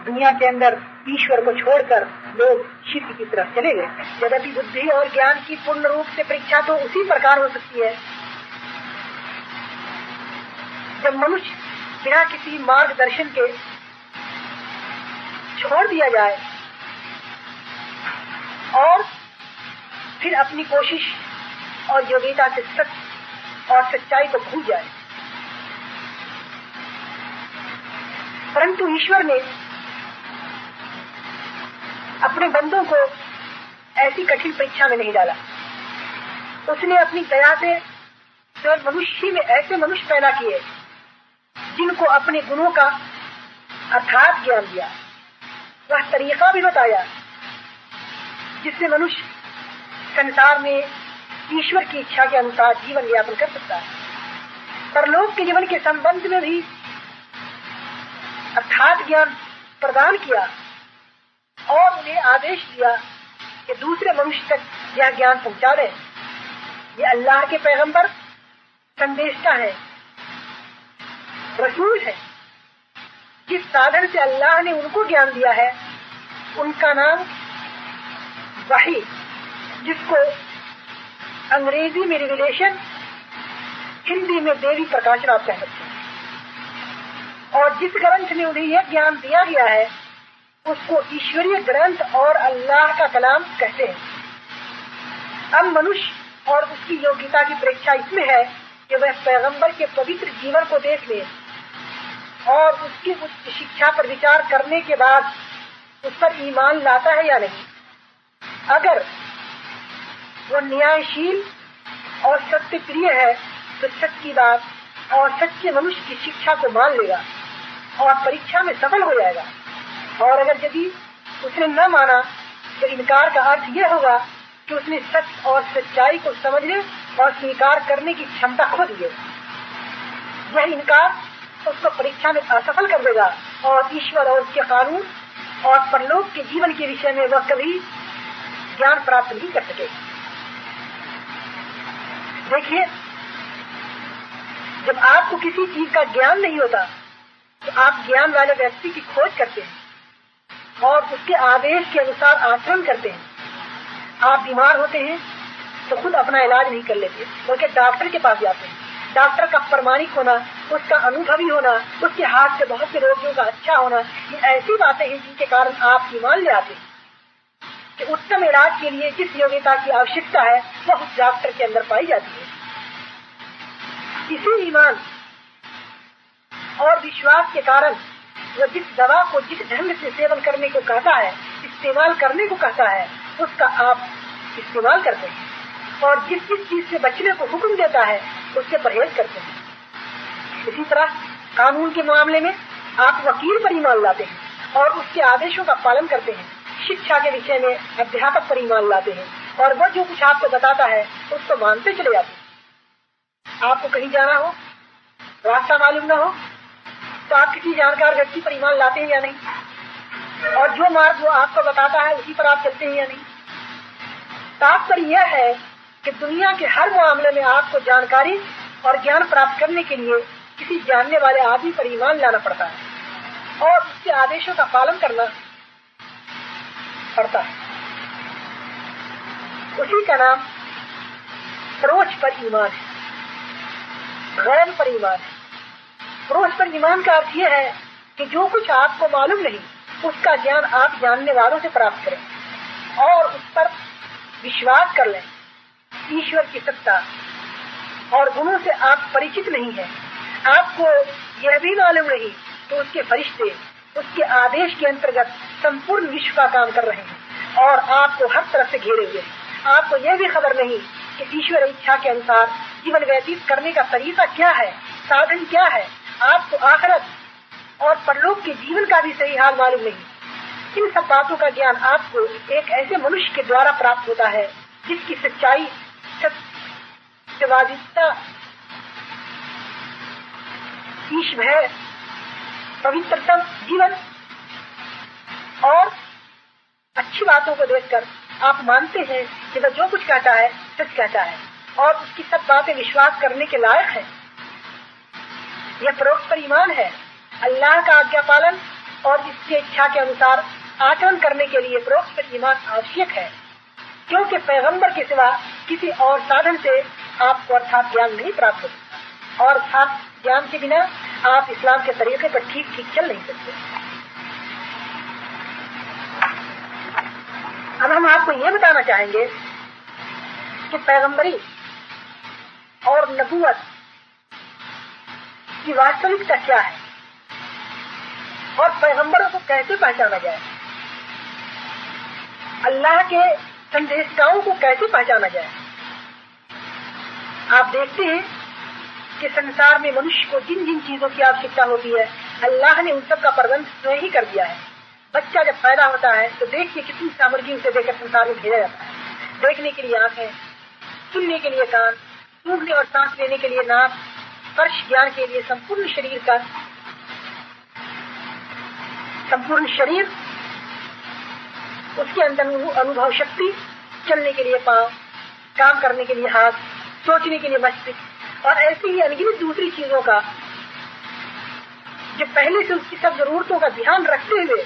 दुनिया के अंदर ईश्वर को छोड़कर लोग शिव की तरफ़ चले गए। यद्यपि बुद्धि और ज्ञान की पूर्ण रूप से परीक्षा तो उसी प्रकार हो सकती है। जब मनुष्य बिना किसी मार्गदर्शन के छोड़ दिया जाए और फिर अपनी कोशिश और योग्यता से सच और सच्चाई को भूल जाए, परंतु ईश्वर ने अपने बंदों को ऐसी कठिन परीक्षा में नहीं डाला। उसने अपनी दया से केवल मनुष्य में ऐसे मनुष्य पैदा किए, जिनको अपने गुणों का अर्थात ज्ञान दिया। वह तरीका भी बताया, जिससे मनुष्य संसार में ईश्वर की इच्छा के अनुसार जीवन यापन कर सकता है। परलोक के जीवन के संबंध में भी अर्थात ज्ञान प्रदान किया। और उन्हें आदेश दिया कि दूसरे मनुष्य तक यह ज्ञान पहुँचा दे। ये अल्लाह के पैगंबर संदेशता है, रसूल है। जिस साधन से अल्लाह ने उनको ज्ञान दिया है, उनका नाम वही, जिसको अंग्रेज़ी में रिविलेशन, हिंदी में देवी प्रकाशन आप कह सकते हैं। और जिस ग्रंथ में उन्हें यह ज्ञान दिया गया है उसको ईश्वरीय ग्रंथ और अल्लाह का कलाम कहते हैं। अब मनुष्य और उसकी योग्यता की परीक्षा इसमें है कि वह पैगंबर के पवित्र जीवन को देख ले और उसकी उच्च शिक्षा पर विचार करने के बाद उस पर ईमान लाता है या नहीं। अगर वो न्यायशील और सत्य प्रिय है तो सच्ची बात और सच्चे मनुष्य की शिक्षा को मान लेगा और परीक्षा में सफल हो जाएगा। और अगर यदि उसने न माना तो इनकार का अर्थ यह होगा कि उसने सच और सच्चाई को समझने और स्वीकार करने की क्षमता खो दी है। यह इनकार उसको परीक्षा में असफल कर देगा और ईश्वर और उसके कानून और परलोक के जीवन के विषय में वह कभी ज्ञान प्राप्त नहीं कर सके। देखिए, जब आपको किसी चीज़ का ज्ञान नहीं होता तो आप ज्ञान वाले व्यक्ति की खोज करते हैं। और उसके आदेश के अनुसार आचरण करते हैं। आप बीमार होते हैं तो खुद अपना इलाज नहीं कर लेते, बल्कि डॉक्टर के पास जाते हैं। डॉक्टर का प्रमाणिक होना, उसका अनुभवी होना, उसके हाथ से बहुत से रोगियों का अच्छा होना, ये ऐसी बातें हैं जिनके कारण आप ईमान ले आते हैं। कि उत्तम इलाज के लिए जिस योग्यता की आवश्यकता है, वह उस डॉक्टर के अंदर पाई जाती है। इसी ईमान और विश्वास के कारण वह जिस दवा को, जिस ढंग से सेवन करने को कहता है, इस्तेमाल करने को कहता है, उसका आप इस्तेमाल करते हैं। और जिस जिस चीज़ से बचने को हुक्म देता है, उससे परहेज करते हैं। इसी तरह कानून के मामले में आप वकील पर ईमान लाते हैं और उसके आदेशों का पालन करते हैं। शिक्षा के विषय में अध्यापक पर ईमान लाते हैं और वह जो कुछ आपको बताता है, उसको मानते चले जाते हैं। आपको कहीं जाना हो, रास्ता मालूम न हो तो आप किसी जानकार व्यक्ति पर ईमान लाते हैं या नहीं? और जो मार्ग वो आपको बताता है, उसी पर आप चलते हैं या नहीं? तात्पर्य यह है कि दुनिया के हर मामले में आपको जानकारी और ज्ञान प्राप्त करने के लिए किसी जानने वाले आदमी पर ईमान लाना पड़ता है और उसके आदेशों का पालन करना पड़ता है। उसी का नाम प्रोच पर ईमान है। गैर पर ईमान है। प्रोच पर ईमान का अर्थ यह है कि जो कुछ आपको मालूम नहीं, उसका ज्ञान आप जानने वालों से प्राप्त करें और उस पर विश्वास कर लें। ईश्वर की सत्ता और गुणों से आप परिचित नहीं है। आपको यह भी मालूम नहीं तो उसके फरिश्ते, उसके आदेश के अंतर्गत संपूर्ण विश्व का काम कर रहे हैं और आपको हर तरफ़ से घेरे हुए आपको यह भी खबर नहीं कि ईश्वर इच्छा के अनुसार जीवन व्यतीत करने का तरीका क्या है, साधन क्या है आपको आखरत और परलोक के जीवन का भी सही हाल मालूम नहीं। इन सब बातों का ज्ञान आपको एक ऐसे मनुष्य के द्वारा प्राप्त होता है, जिसकी सच्चाई, सत्यवादिता ईश भय पवित्रतम जीवन और अच्छी बातों को देखकर आप मानते हैं कि वह जो कुछ कहता है, सच कहता है। और उसकी सब बातें विश्वास करने के लायक है। यह परोक्ष पर ईमान है। अल्लाह का आज्ञा पालन और इसकी इच्छा के अनुसार आचरण करने के लिए परोक्ष पर ईमान आवश्यक है, क्योंकि पैगंबर के सिवा किसी और साधन से आपको अर्थात ज्ञान नहीं प्राप्त हो और अर्थात ज्ञान के बिना आप इस्लाम के तरीके पर ठीक ठीक चल नहीं सकते। अब हम आपको ये बताना चाहेंगे कि पैगंबरी और नबूवत की वास्तविकता क्या है? और पैगंबरों को कैसे पहचाना जाए? अल्लाह के संदेशकाओं को कैसे पहचाना जाए? आप देखते हैं कि संसार में मनुष्य को जिन जिन चीज़ों की आवश्यकता होती है, अल्लाह ने उन सब का प्रबंध स्वयं ही कर दिया है। बच्चा जब पैदा होता है तो देखिए कितनी सामग्री उसे देकर संसार में भेजा जाता है। देखने के लिए आँखें, सुनने के लिए कान, सूंघने और सांस लेने के लिए नाक स्पर्श ज्ञान के लिए संपूर्ण शरीर का संपूर्ण शरीर उसके अंदर अनुभव शक्ति चलने के लिए पाँव काम करने के लिए हाथ सोचने के लिए मस्तिष्क और ऐसी ही अनगिनत दूसरी चीज़ों का जो पहले से उसकी सब जरूरतों का ध्यान रखते हुए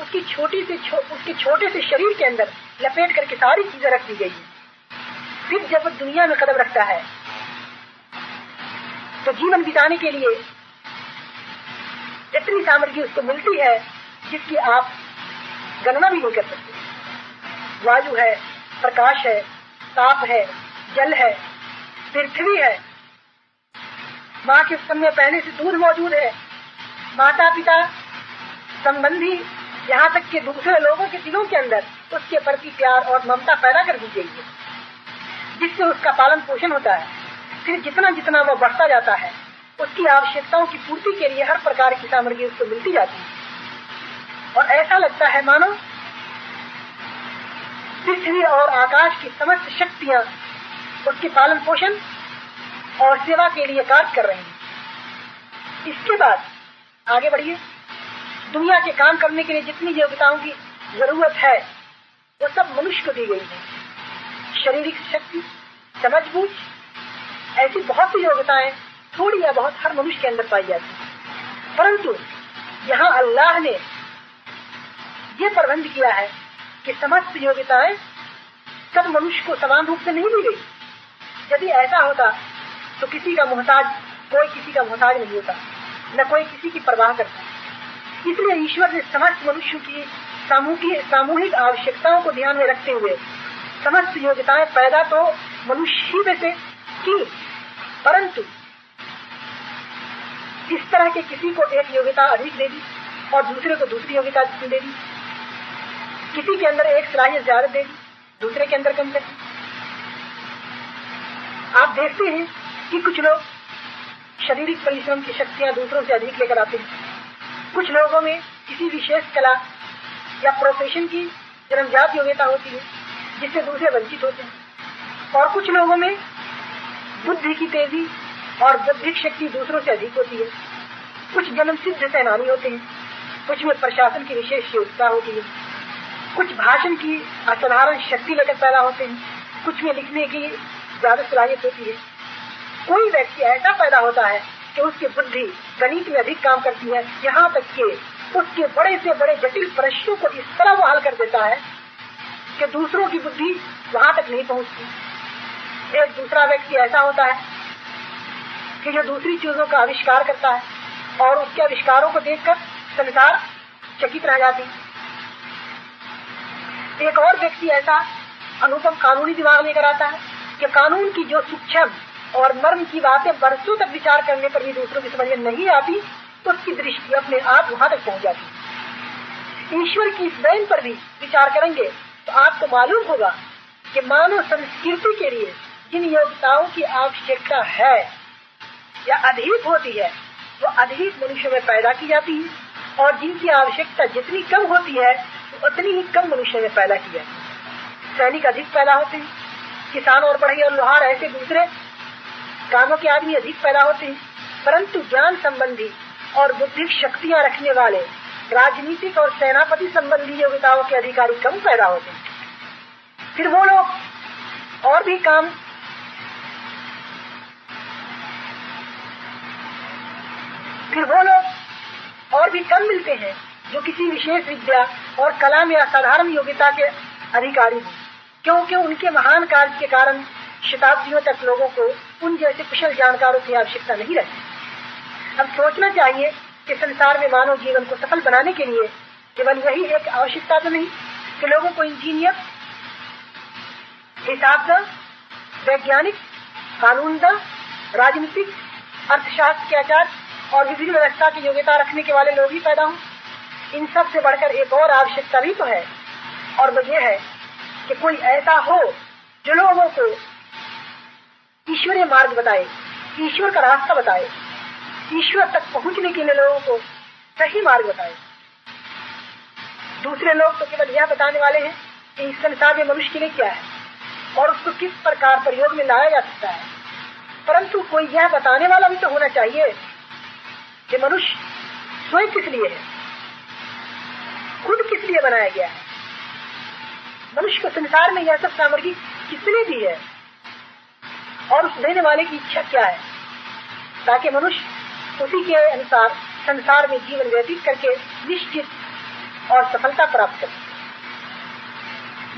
उसकी छोटी से छो, उसके छोटे से शरीर के अंदर लपेट करके सारी चीज़ें रख दी गई है। फिर जब दुनिया में कदम रखता है तो जीवन बिताने के लिए इतनी सामग्री उसको मिलती है, जिसकी आप गणना भी नहीं कर सकते। वायु है, प्रकाश है, ताप है, जल है, पृथ्वी है। माँ के समय पहले से दूध मौजूद है। माता पिता संबंधी यहाँ तक के दूसरे लोगों के दिलों के अंदर उसके प्रति प्यार और ममता पैदा कर दी गई है, जिससे उसका पालन पोषण होता है। फिर जितना जितना वो बढ़ता जाता है, उसकी आवश्यकताओं की पूर्ति के लिए हर प्रकार की सामग्री उसको मिलती जाती है। और ऐसा लगता है, मानो, पृथ्वी और आकाश की समस्त शक्तियाँ उसके पालन पोषण और सेवा के लिए कार्य कर रही हैं। इसके बाद आगे बढ़िए। दुनिया के काम करने के लिए जितनी योग्यताओं की ज़रूरत है, वो सब मनुष्य को दी गई है। शारीरिक शक्ति समझ बूझ ऐसी बहुत सी योग्यताएँ थोड़ी या बहुत हर मनुष्य के अंदर पाई जाती परंतु यहाँ अल्लाह ने ये प्रबंध किया है कि समस्त योग्यताएँ सब मनुष्य को समान रूप से नहीं दी गई। यदि ऐसा होता तो किसी का मोहताज, कोई किसी का मोहताज नहीं होता, न कोई किसी की परवाह करता। इसलिए ईश्वर ने समस्त मनुष्य की सामूहिक सामूहिक आवश्यकताओं को ध्यान में रखते हुए समस्त योग्यताएँ पैदा तो मनुष्य ही में से की परंतु, इस तरह के किसी को एक योग्यता अधिक दे दी और दूसरे को दूसरी योग्यता दे दी? किसी के अंदर एक सलाहियत ज़्यादा दे दी, दूसरे के अंदर कम कर दी। आप देखते हैं कि कुछ लोग शारीरिक परिश्रम की शक्तियाँ दूसरों से अधिक लेकर आते हैं। कुछ लोगों में किसी विशेष कला या प्रोफेशन की जन्मजात योग्यता होती है, जिससे दूसरे वंचित होते हैं। और कुछ लोगों में बुद्धि की तेज़ी, और बौद्धिक शक्ति दूसरों से अधिक होती है, कुछ जन्म सिद्ध सेनानी होते हैं, कुछ में प्रशासन की विशेष योग्यता होती है, कुछ भाषण की असाधारण शक्ति लेकर पैदा होते हैं, कुछ में लिखने की ज़्यादा सलाहियत होती है। कोई व्यक्ति ऐसा पैदा होता है कि उसकी बुद्धि गणित में अधिक काम करती है, यहाँ तक कि उसके बड़े से बड़े जटिल प्रश्नों को इस तरह वो हल कर देता है कि दूसरों की बुद्धि वहाँ तक नहीं पहुँचती। एक दूसरा व्यक्ति ऐसा होता है कि जो दूसरी चीज़ों का आविष्कार करता है और उसके आविष्कारों को देखकर संसार चकित रह जाती एक और व्यक्ति ऐसा अनुपम कानूनी दिमाग लेकर आता है कि कानून की जो सूक्ष्म और मर्म की बातें बरसों तक विचार करने पर भी दूसरों की समझ में नहीं आती तो उसकी दृष्टि अपने आप वहाँ तक पहुँच जाती ईश्वर की इस बहन पर भी विचार करेंगे तो आपको मालूम होगा कि मानव संस्कृति के लिए जिन योग्यताओं की आवश्यकता है या अधिक होती है, वो अधिक मनुष्य में पैदा की जाती है। और जिनकी आवश्यकता जितनी कम होती है उतनी ही कम मनुष्य में पैदा की जाती है। सैनिक अधिक पैदा होते हैं, किसान और बढ़ई और लोहार ऐसे दूसरे कामों के आदमी अधिक पैदा होते हैं। परंतु ज्ञान संबंधी और बुद्धिक शक्तियाँ रखने वाले, राजनीतिक और सेनापति संबंधी योग्यताओं के अधिकारी कम पैदा होते हैं। फिर वो लोग और भी काम फिर वो लोग और भी कम मिलते हैं जो किसी विशेष विद्या और कला में असाधारण योग्यता के अधिकारी हों। क्योंकि उनके महान कार्य के कारण शताब्दियों तक लोगों को उन जैसे कुशल जानकारों की आवश्यकता नहीं रहती। अब सोचना चाहिए कि संसार में मानव जीवन को सफल बनाने के लिए केवल यही एक आवश्यकता तो नहीं कि लोगों को इंजीनियर हिसाबदा वैज्ञानिक कानूनदा राजनीतिक, अर्थशास्त्र के आचार और विभिन्न व्यवस्था की योग्यता रखने के वाले लोग ही पैदा हों। इन सबसे बढ़कर एक और आवश्यकता भी तो है। और वो ये है कि कोई ऐसा हो जो लोगों को ईश्वरीय मार्ग बताए, ईश्वर का रास्ता बताए, ईश्वर तक पहुँचने के लिए लोगों को सही मार्ग बताए। दूसरे लोग तो केवल यह बताने वाले हैं कि इस संसार में मनुष्य के लिए क्या है और उसको किस प्रकार प्रयोग में लाया जा सकता है। परंतु कोई यह बताने वाला भी तो होना चाहिए कि मनुष्य स्वयं किस लिए है? खुद किस लिए बनाया गया है? मनुष्य को संसार में यह सब सामग्री किसने दी है? और उस देने वाले की इच्छा क्या है? ताकि मनुष्य उसी के अनुसार संसार में जीवन व्यतीत करके निश्चित और सफलता प्राप्त करे।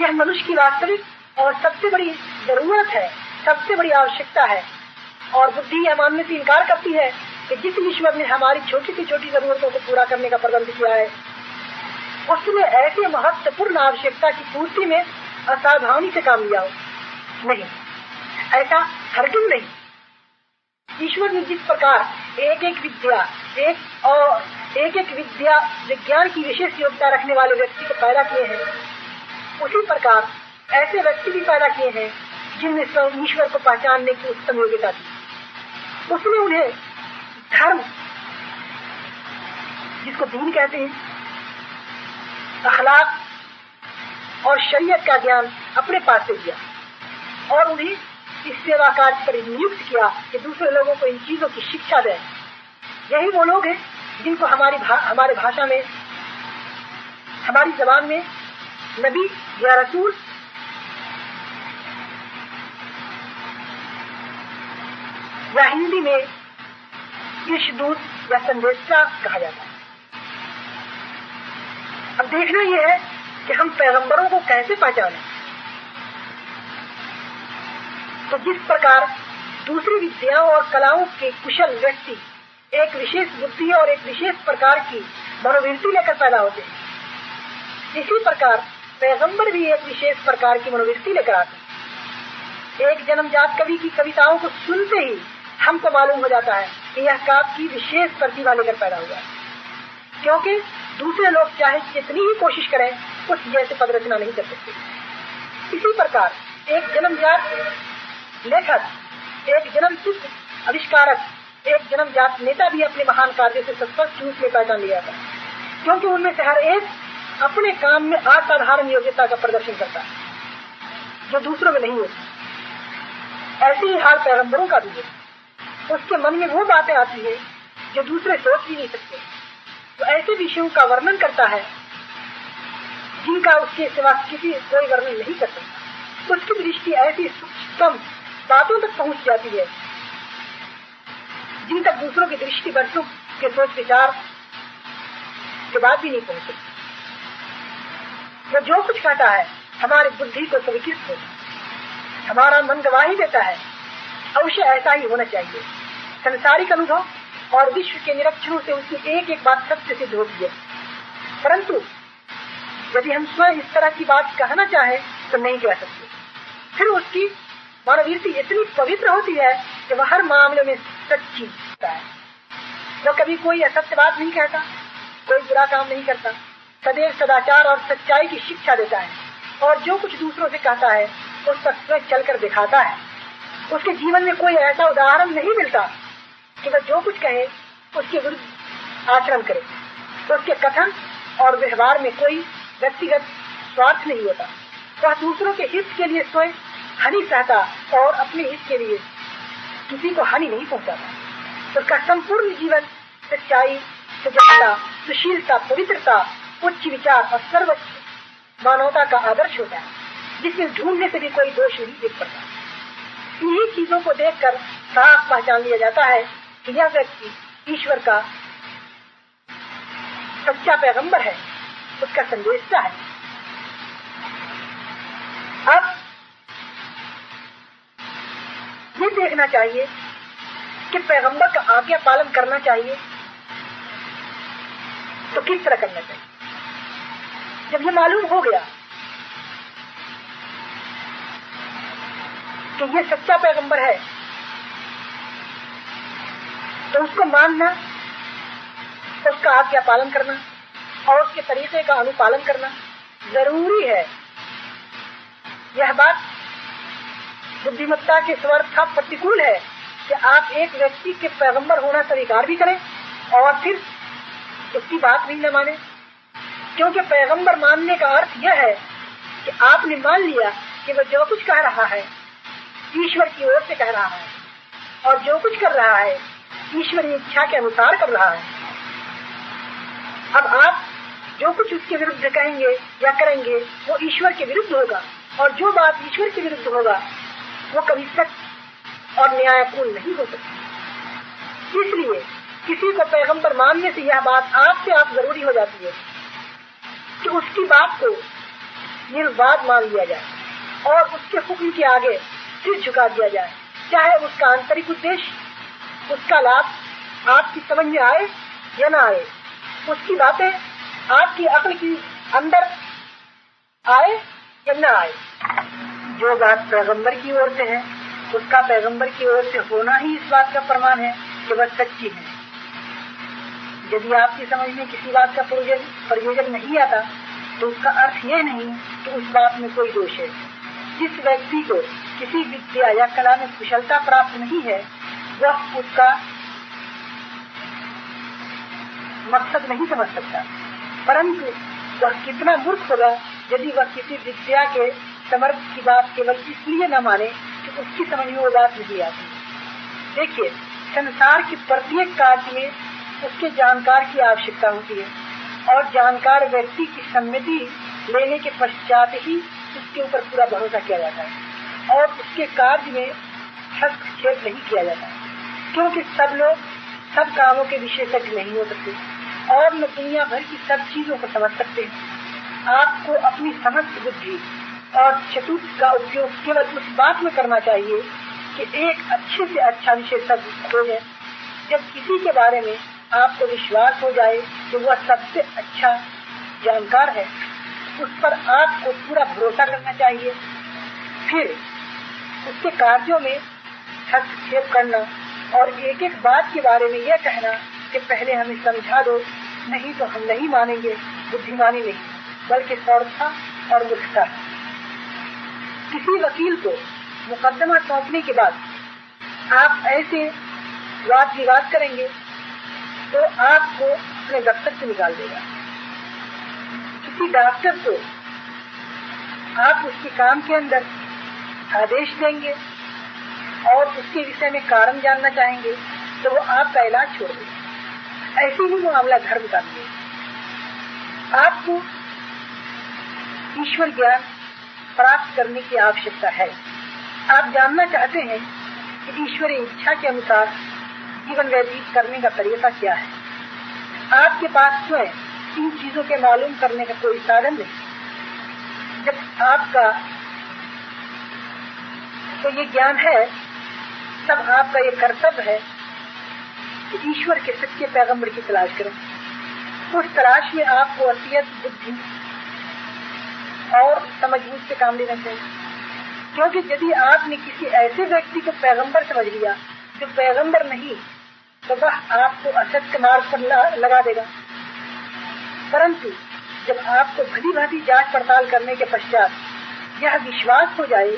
यह मनुष्य की वास्तविक और सबसे बड़ी ज़रूरत है, सबसे बड़ी आवश्यकता है और बुद्धि यह मानने से इनकार करती है कि जिस ईश्वर ने हमारी छोटी से छोटी जरूरतों को पूरा करने का प्रबंध किया है उसने ऐसे महत्वपूर्ण आवश्यकता की पूर्ति में असावधानी से काम लिया हो। नहीं, ऐसा हरगिज नहीं। ईश्वर ने जिस प्रकार एक एक विद्या, एक और एक एक विद्या विज्ञान की विशेष योग्यता रखने वाले व्यक्ति को पैदा किए हैं, उसी प्रकार ऐसे व्यक्ति भी पैदा किए हैं जिनमें स्वयं ईश्वर को पहचानने की उत्तम योग्यता थी उसने उन्हें धर्म जिसको दीन कहते हैं अखलाक और शरीयत का ज्ञान अपने पास से दिया और उन्हें इस सेवा कार्य पर नियुक्त किया कि दूसरे लोगों को इन चीज़ों की शिक्षा दें। यही वो लोग हैं जिनको हमारी भा, हमारे भाषा में हमारी जबान में नबी या रसूल या हिंदी में दूत या संदेशा कहा जाता है। अब देखना यह है कि हम पैगंबरों को कैसे पहचाने। तो जिस प्रकार दूसरी विद्याओं और कलाओं के कुशल व्यक्ति एक विशेष बुद्धि और एक विशेष प्रकार की मनोवृत्ति लेकर पैदा होते हैं, इसी प्रकार पैगंबर भी एक विशेष प्रकार की मनोवृत्ति लेकर आते हैं। एक जन्मजात कवि की कविताओं को सुनते ही हमको मालूम हो जाता है कि यह काव्य की विशेष प्रतिभा लेकर पैदा हुआ है। क्योंकि दूसरे लोग चाहे जितनी ही कोशिश करें, उस जैसे पद रचना नहीं कर सकते। इसी प्रकार, एक जन्मजात लेखक, एक जन्म सिद्ध आविष्कारक, एक जन्मजात नेता भी अपने महान कार्य से स्पष्ट रूप में पहचान लिया था क्योंकि उनमें से हर एक अपने काम में असाधारण योग्यता का प्रदर्शन करता है, जो दूसरों में नहीं होती। ऐसे ही हाल पैगंबरों का भी है। उसके मन में वो बातें आती है जो दूसरे सोच भी नहीं सकते। तो ऐसे विषयों का वर्णन करता है, जिनका उसके सिवा किसी कोई वर्णन नहीं कर सकता। उसकी दृष्टि ऐसी सूक्ष्म बातों तक पहुँच जाती है, जिन तक दूसरों की दृष्टि वर्षों के सोच विचार के बाद भी नहीं पहुँच वो जो कुछ कहता है, हमारी बुद्धि को स्वीकृत हो। हमारा मन गवाही देता है अवश्य ऐसा ही होना चाहिए। संसारिक अनुभव और विश्व के निरीक्षणों से उसकी एक एक बात सत्य सिद्ध होती है। परंतु, यदि हम स्वयं इस तरह की बात कहना चाहें तो नहीं कह सकते। फिर उसकी मानवीयती इतनी पवित्र होती है कि वह हर मामले में सच्ची होता है। वो कभी कोई असत्य बात नहीं कहता, कोई बुरा काम नहीं करता। सदैव सदाचार और सच्चाई की शिक्षा देता है और जो कुछ दूसरों से कहता है, उस पर स्वयं चलकर दिखाता है। उसके जीवन में कोई ऐसा उदाहरण नहीं मिलता कि वह जो कुछ कहे, उसके विरुद्ध आचरण करे। तो उसके कथन और व्यवहार में कोई व्यक्तिगत स्वार्थ नहीं होता। वह दूसरों के हित के लिए स्वयं हानि सहता और अपने हित के लिए किसी को हानि नहीं पहुंचाता। उसका संपूर्ण जीवन सच्चाई, सजगता, सुशीलता, पवित्रता, उच्च विचार और सर्वोच्च मानवता का आदर्श होता है, जिसमें ढूँढने से भी कोई दोष नहीं दिख पड़ता। इन्हीं चीज़ों को देखकर साफ़ पहचान लिया जाता है कि यह व्यक्ति ईश्वर का सच्चा पैगंबर है, उसका संदेशा है। अब ये देखना चाहिए कि पैगंबर का आज्ञा पालन करना चाहिए तो किस तरह करना चाहिए? जब ये मालूम हो गया कि ये सच्चा पैगंबर है। तो उसको मानना, उसका आज्ञा पालन करना और उसके तरीके का अनुपालन करना ज़रूरी है। यह बात बुद्धिमत्ता के स्वर्थ प्रतिकूल है कि आप एक व्यक्ति के पैगंबर होना स्वीकार भी करें और फिर उसकी बात भी न माने। क्योंकि पैगंबर मानने का अर्थ यह है कि आपने मान लिया कि वह जो कुछ कह रहा है ईश्वर की ओर से कह रहा है और जो कुछ कर रहा है, ईश्वरी इच्छा के अनुसार कर रहा है। अब आप जो कुछ उसके विरुद्ध कहेंगे या करेंगे, वो ईश्वर के विरुद्ध होगा और जो बात ईश्वर के विरुद्ध होगा, वो कभी सच और न्यायपूर्ण नहीं हो सकती। इसलिए किसी को पैगंबर मानने से यह बात आपसे आप ज़रूरी हो जाती है कि उसकी बात को निर्वाद मान लिया जाए और उसके हुक्म के आगे सिर झुका दिया जाए। चाहे उसका आंतरिक उद्देश्य, उसका लाभ आपकी समझ में आए या ना आए, उसकी बातें आपकी अकल की अंदर आए या न आए। जो बात पैगंबर की ओर से है, उसका पैगंबर की ओर से होना ही इस बात का प्रमाण है कि वह सच्ची है। यदि आपकी समझ में किसी बात का प्रयोजन नहीं आता तो उसका अर्थ यह नहीं कि उस बात में कोई दोष है। जिस व्यक्ति को किसी विद्या या कला में कुशलता प्राप्त नहीं है वह उसका मकसद नहीं समझ सकता। परंतु वह कितना मूर्ख होगा यदि वह किसी विद्या के समर्थ की बात केवल इसलिए न माने कि उसकी समझ में वो बात नहीं आती। देखिए, संसार की प्रत्येक कार्य में उसके जानकार की आवश्यकता होती है और जानकार व्यक्ति की सम्मति लेने के पश्चात ही उसके ऊपर पूरा भरोसा किया जाता है। और उसके कार्य में हस्तक्षेप नहीं किया जाता। क्योंकि सब लोग, सब कामों के विशेषज्ञ नहीं हो सकते और न दुनिया भर की सब चीज़ों को समझ सकते हैं। आपको अपनी समस्त बुद्धि और चतुर्थ का उपयोग केवल उस बात में करना चाहिए कि एक अच्छे से अच्छा विशेषज्ञ खोजें जब किसी के बारे में आपको विश्वास हो जाए कि वह सबसे अच्छा जानकार है, उस पर आपको पूरा भरोसा करना चाहिए। फिर उसके कार्यों में हस्तक्षेप करना और एक एक बात के बारे में यह कहना कि पहले हमें समझा दो, नहीं तो हम नहीं मानेंगे, बुद्धिमानी नहीं, बल्कि सौरथा और मूर्खता। किसी वकील को मुकदमा सौंपने के बाद आप ऐसे वाद विवाद करेंगे तो आपको अपने दफ्तर से निकाल देगा। किसी डॉक्टर को आप उसके काम के अंदर आदेश देंगे और उसके विषय में कारण जानना चाहेंगे तो वो आपका इलाज छोड़ देंगे। ऐसे ही मामला धर्म का है आपको ईश्वर ज्ञान प्राप्त करने की आवश्यकता है। आप जानना चाहते हैं कि ईश्वर इच्छा के अनुसार जीवन व्यतीत करने का तरीका क्या है। आपके पास स्वयं इन चीज़ों के मालूम करने का कोई साधन नहीं। जब आपका तो ये ज्ञान है तब आपका ये कर्तव्य है कि ईश्वर के सच्चे पैगंबर की तलाश करें। उस तलाश में आपको अतियत बुद्धि और समझबूझ से काम लेना चाहिए। क्योंकि यदि आपने किसी ऐसे व्यक्ति को पैगंबर समझ लिया, जो पैगंबर नहीं तो वह आपको असत्य मार्ग पर लगा देगा। परंतु जब आपको भली भांति जाँच पड़ताल करने के पश्चात यह विश्वास हो जाए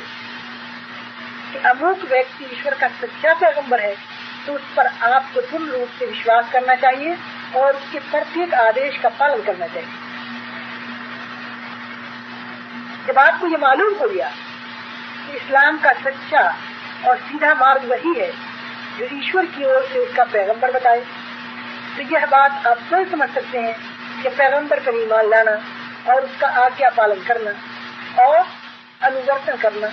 कि अमुक व्यक्ति ईश्वर का सच्चा पैगंबर है तो उस पर आपको पूर्ण रूप से विश्वास करना चाहिए और उसके प्रत्येक आदेश का पालन करना चाहिए। जब आपको ये मालूम हो गया कि इस्लाम का सच्चा और सीधा मार्ग वही है जो ईश्वर की ओर से उसका पैगंबर बताए तो यह बात आप स्वयं समझ सकते हैं कि पैगंबर का ईमान लाना और उसका आज्ञा पालन करना और अनुवर्तन करना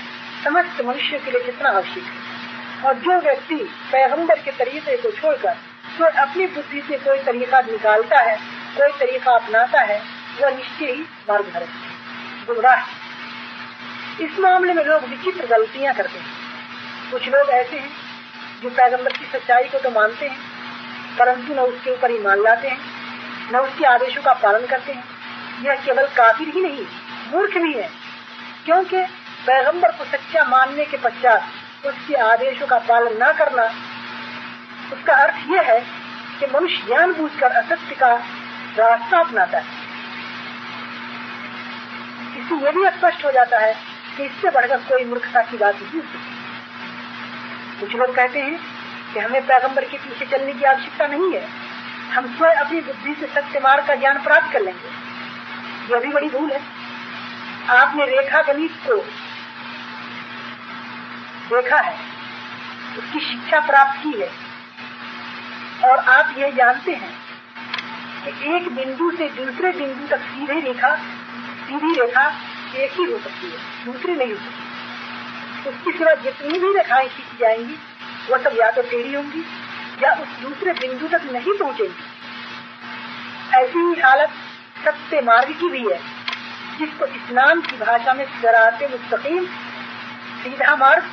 समस्त मनुष्य के लिए कितना आवश्यक है। और जो व्यक्ति पैगंबर के तरीके को छोड़कर तो अपनी बुद्धि से कोई तरीका निकालता है, कोई तरीका अपनाता है, वह निश्चय ही मार्ग भरत गुमराह इस मामले में लोग विचित्र गलतियाँ करते हैं। कुछ लोग ऐसे हैं जो पैगंबर की सच्चाई को तो मानते हैं, परंतु न उसके ऊपर ईमान लाते हैं, न उसके आदेशों का पालन करते हैं। यह केवल काफिर ही नहीं, मूर्ख भी है, क्योंकि पैगंबर को सच्चा मानने के पश्चात उसके आदेशों का पालन न करना, उसका अर्थ यह है कि मनुष्य ज्ञान बूझ कर असत्य का रास्ता अपनाता है। इससे यह भी स्पष्ट हो जाता है कि इससे बढ़कर कोई मूर्खता की बात नहीं हो सकती कुछ लोग कहते हैं कि हमें पैगंबर के पीछे चलने की आवश्यकता नहीं है। हम स्वयं अपनी बुद्धि से सत्य मार्ग का ज्ञान प्राप्त कर लेंगे। यह भी बड़ी भूल है। आपने रेखा गणित को देखा है। उसकी शिक्षा प्राप्त की है। और आप ये जानते हैं कि एक बिंदु से दूसरे बिंदु तक सीधे रेखा, सीधी रेखा एक ही हो सकती है, दूसरी नहीं हो सकती। उसके सिवा जितनी भी रेखाएँ खींची जाएँगी वो सब या तो टेढ़ी होंगी या उस दूसरे बिंदु तक नहीं पहुंचेंगी। ऐसी ही हालत सत्य मार्ग की भी है, जिसको इस्लाम की भाषा में सराते मुस्तकीम सीधा मार्ग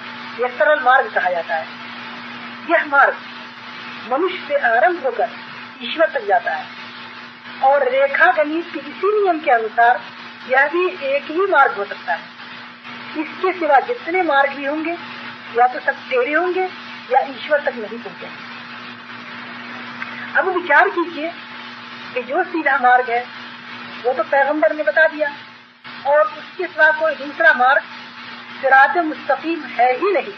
या सरल मार्ग कहा जाता है। यह मार्ग मनुष्य से आरंभ होकर ईश्वर तक जाता है। और रेखा गणित के इसी नियम के अनुसार यह भी एक ही मार्ग हो सकता है। इसके सिवा जितने मार्ग भी होंगे, या तो सब टेढ़े होंगे, या ईश्वर तक नहीं पहुँचेंगे अब विचार कीजिए कि जो सीधा मार्ग है, वो तो पैगंबर ने बता दिया। और उसके सिवा कोई दूसरा मार्ग सिराज मुस्तकीम है ही नहीं।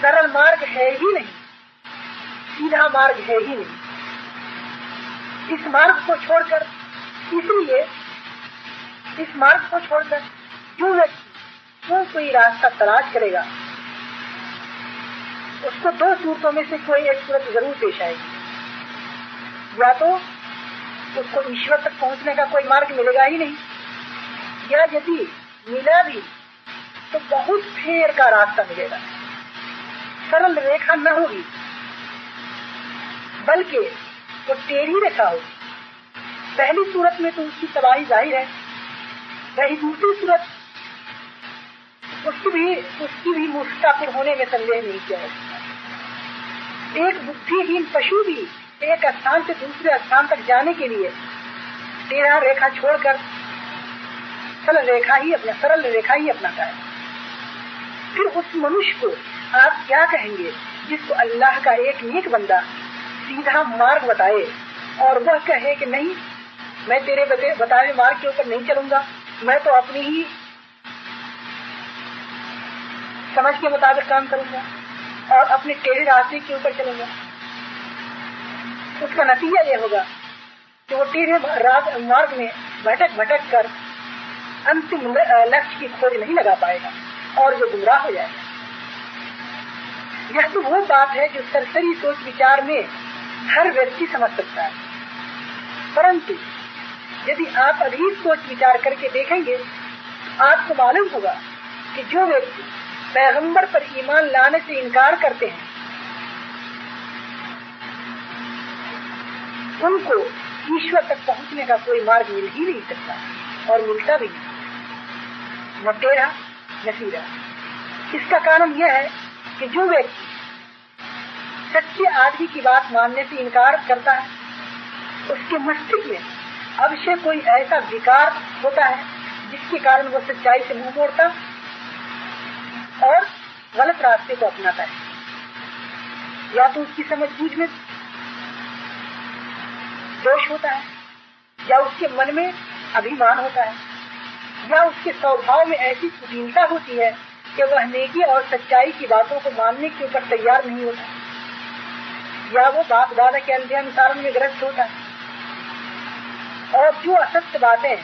सरल मार्ग है ही नहीं। सीधा मार्ग है ही नहीं। इस मार्ग को छोड़कर, इसलिए इस मार्ग को छोड़कर जो व्यक्ति जो कोई रास्ता तलाश करेगा, उसको दो सूरतों में से कोई एक सूरत ज़रूर पेश आएगी। या तो उसको ईश्वर तक पहुँचने का कोई मार्ग मिलेगा ही नहीं। या यदि मिला भी तो बहुत फेर का रास्ता मिलेगा। सरल रेखा न होगी, बल्कि वो टेढ़ी रेखा होगी। पहली सूरत में तो उसकी तबाही ज़ाहिर है, वही दूसरी सूरत, उसकी भी उसकी भी मुस्ताफिर होने में संदेह नहीं किया एक बुद्धिहीन पशु भी एक स्थान से दूसरे स्थान तक जाने के लिए तेरह रेखा छोड़कर सरल रेखा ही अपना सरल रेखा ही अपनाता है। फिर उस मनुष्य को आप क्या कहेंगे? जिसको अल्लाह का एक नेक बंदा सीधा मार्ग बताए और वह कहे कि नहीं, मैं तेरे बताए मार्ग के ऊपर नहीं चलूँगा। मैं तो अपनी ही समझ के मुताबिक काम करूँगा और अपने टेढ़े रास्ते के ऊपर चलूँगा। उसका नतीजा ये होगा कि वो टेढ़े मार्ग में भटक भटक कर अंतिम लक्ष्य की खोज नहीं लगा पाएगा। और जो गुमराह हो जाएगा यह तो वो बात है जो सरसरी सोच विचार में हर व्यक्ति समझ सकता है। परंतु, यदि आप अधिक सोच विचार करके देखेंगे, आपको मालूम होगा कि जो व्यक्ति पैगंबर पर ईमान लाने से इनकार करते हैं, उनको ईश्वर तक पहुँचने का कोई मार्ग मिल ही नहीं सकता और मिलता भी नहीं। न टेढ़ा न इसका कारण यह है कि जो व्यक्ति सच्चे आदमी की बात मानने से इनकार करता है, उसके मस्तिष्क में अवश्य कोई ऐसा विकार होता है जिसके कारण वो सच्चाई से मुँह मोड़ता और गलत रास्ते को अपनाता है। या तो उसकी समझ बूझ में दोष होता है, या उसके मन में अभिमान होता है। या उसके स्वभाव में ऐसी कुटीलता होती है कि वह नेकी और सच्चाई की बातों को मानने के ऊपर तैयार नहीं होता। या वो बाप दादा के अंधे अनुसारण में ग्रस्त होता। और जो असत्य बातें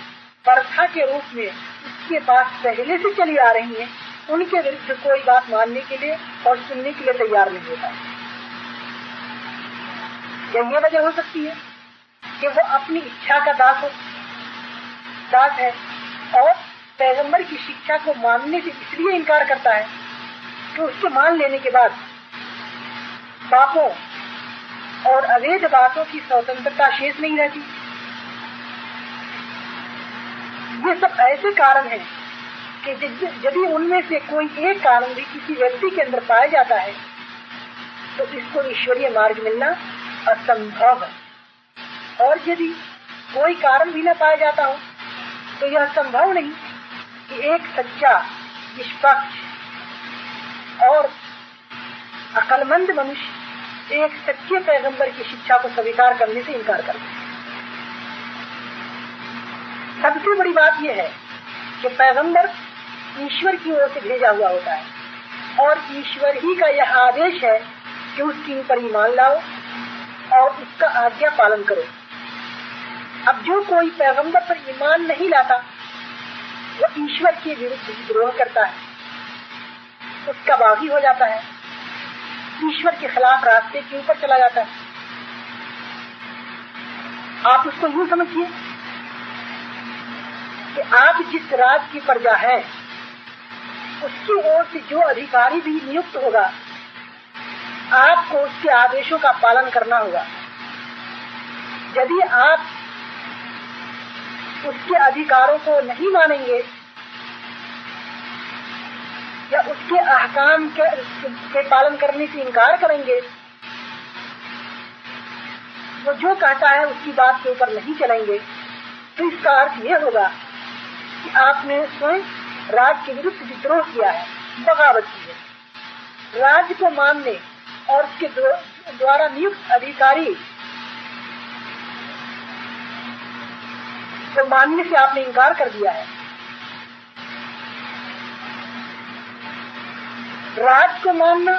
परथा के रूप में उसके पास पहले से चली आ रही हैं, उनके विरुद्ध कोई बात मानने के लिए और सुनने के लिए तैयार नहीं होता। क्या ये वजह हो सकती है कि वो अपनी इच्छा का दास हो? दास है। और पैगंबर की शिक्षा को मानने से इसलिए इनकार करता है कि उसके मान लेने के बाद पापों और अवैध बातों की स्वतंत्रता शेष नहीं रहती। ये सब ऐसे कारण हैं कि यदि उनमें से कोई एक कारण भी किसी व्यक्ति के अंदर पाया जाता है तो इसको ईश्वरीय मार्ग मिलना असंभव है। और यदि कोई कारण भी न पाया जाता हो तो यह संभव नहीं कि एक सच्चा, निष्पक्ष और अकलमंद मनुष्य एक सच्चे पैगंबर की शिक्षा को स्वीकार करने से इनकार कर सबसे बड़ी बात यह है कि पैगंबर ईश्वर की ओर से भेजा हुआ होता है और ईश्वर ही का यह आदेश है कि उसकी ऊपर ईमान लाओ और उसका आज्ञा पालन करो। अब जो कोई पैगंबर पर ईमान नहीं लाता, वो ईश्वर के विरुद्ध विद्रोह करता है। उसका बागी हो जाता है। ईश्वर के खिलाफ रास्ते के ऊपर चला जाता है। आप उसको यूँ समझिए कि आप जिस राज की प्रजा है, उसकी ओर से जो अधिकारी भी नियुक्त होगा, आपको उसके आदेशों का पालन करना होगा। यदि आप उसके अधिकारों को नहीं मानेंगे या उसके अहकाम के, के पालन करने से इनकार करेंगे वो जो कहता है उसकी बात के ऊपर नहीं चलेंगे। तो इसका अर्थ यह होगा कि आपने स्वयं राज के विरुद्ध विद्रोह किया है बगावत की है। राज्य को मानने और उसके द्वारा नियुक्त अधिकारी को मानने से आपने इनकार कर दिया है। राज को मानना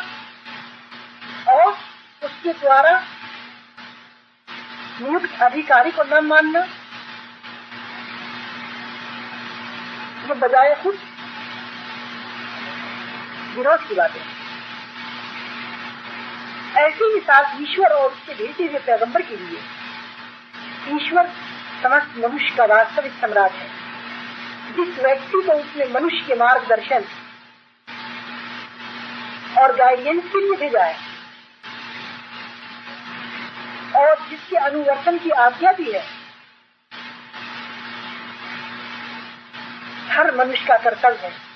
और उसके द्वारा नियुक्त अधिकारी को न मानना, ये बजाय खुद विरोध की बात ऐसे साथ ईश्वर और उसके भेजे हुए पैगंबर के लिए ईश्वर समस्त मनुष्य का वास्तविक सम्राट है। जिस व्यक्ति को उसने मनुष्य के मार्गदर्शन और गाइडेंस के लिए भेजा है, और जिसके अनुवर्तन की आज्ञा भी है, हर मनुष्य का कर्तव्य है।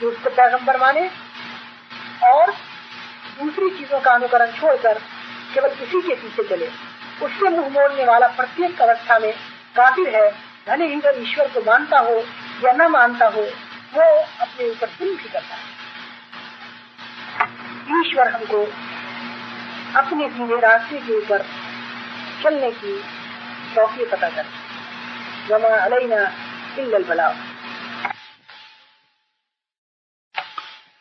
कि उसको पैगंबर माने और दूसरी चीज़ों का अनुकरण छोड़कर केवल उसी के पीछे चले। उससे मुंह मोड़ने वाला प्रत्येक अवस्था में काफिर है भले ही वह ईश्वर को मानता हो या न मानता हो वो अपने ऊपर जुल्म भी करता है ईश्वर हमको अपने सीधे रास्ते के ऊपर चलने की तौफीक पता कर जमा अलैना इल्लल बलाग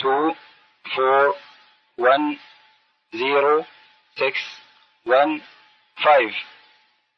2 4 1 0 6 1 5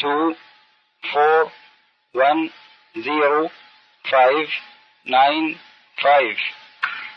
2 4 1 0 5 9 5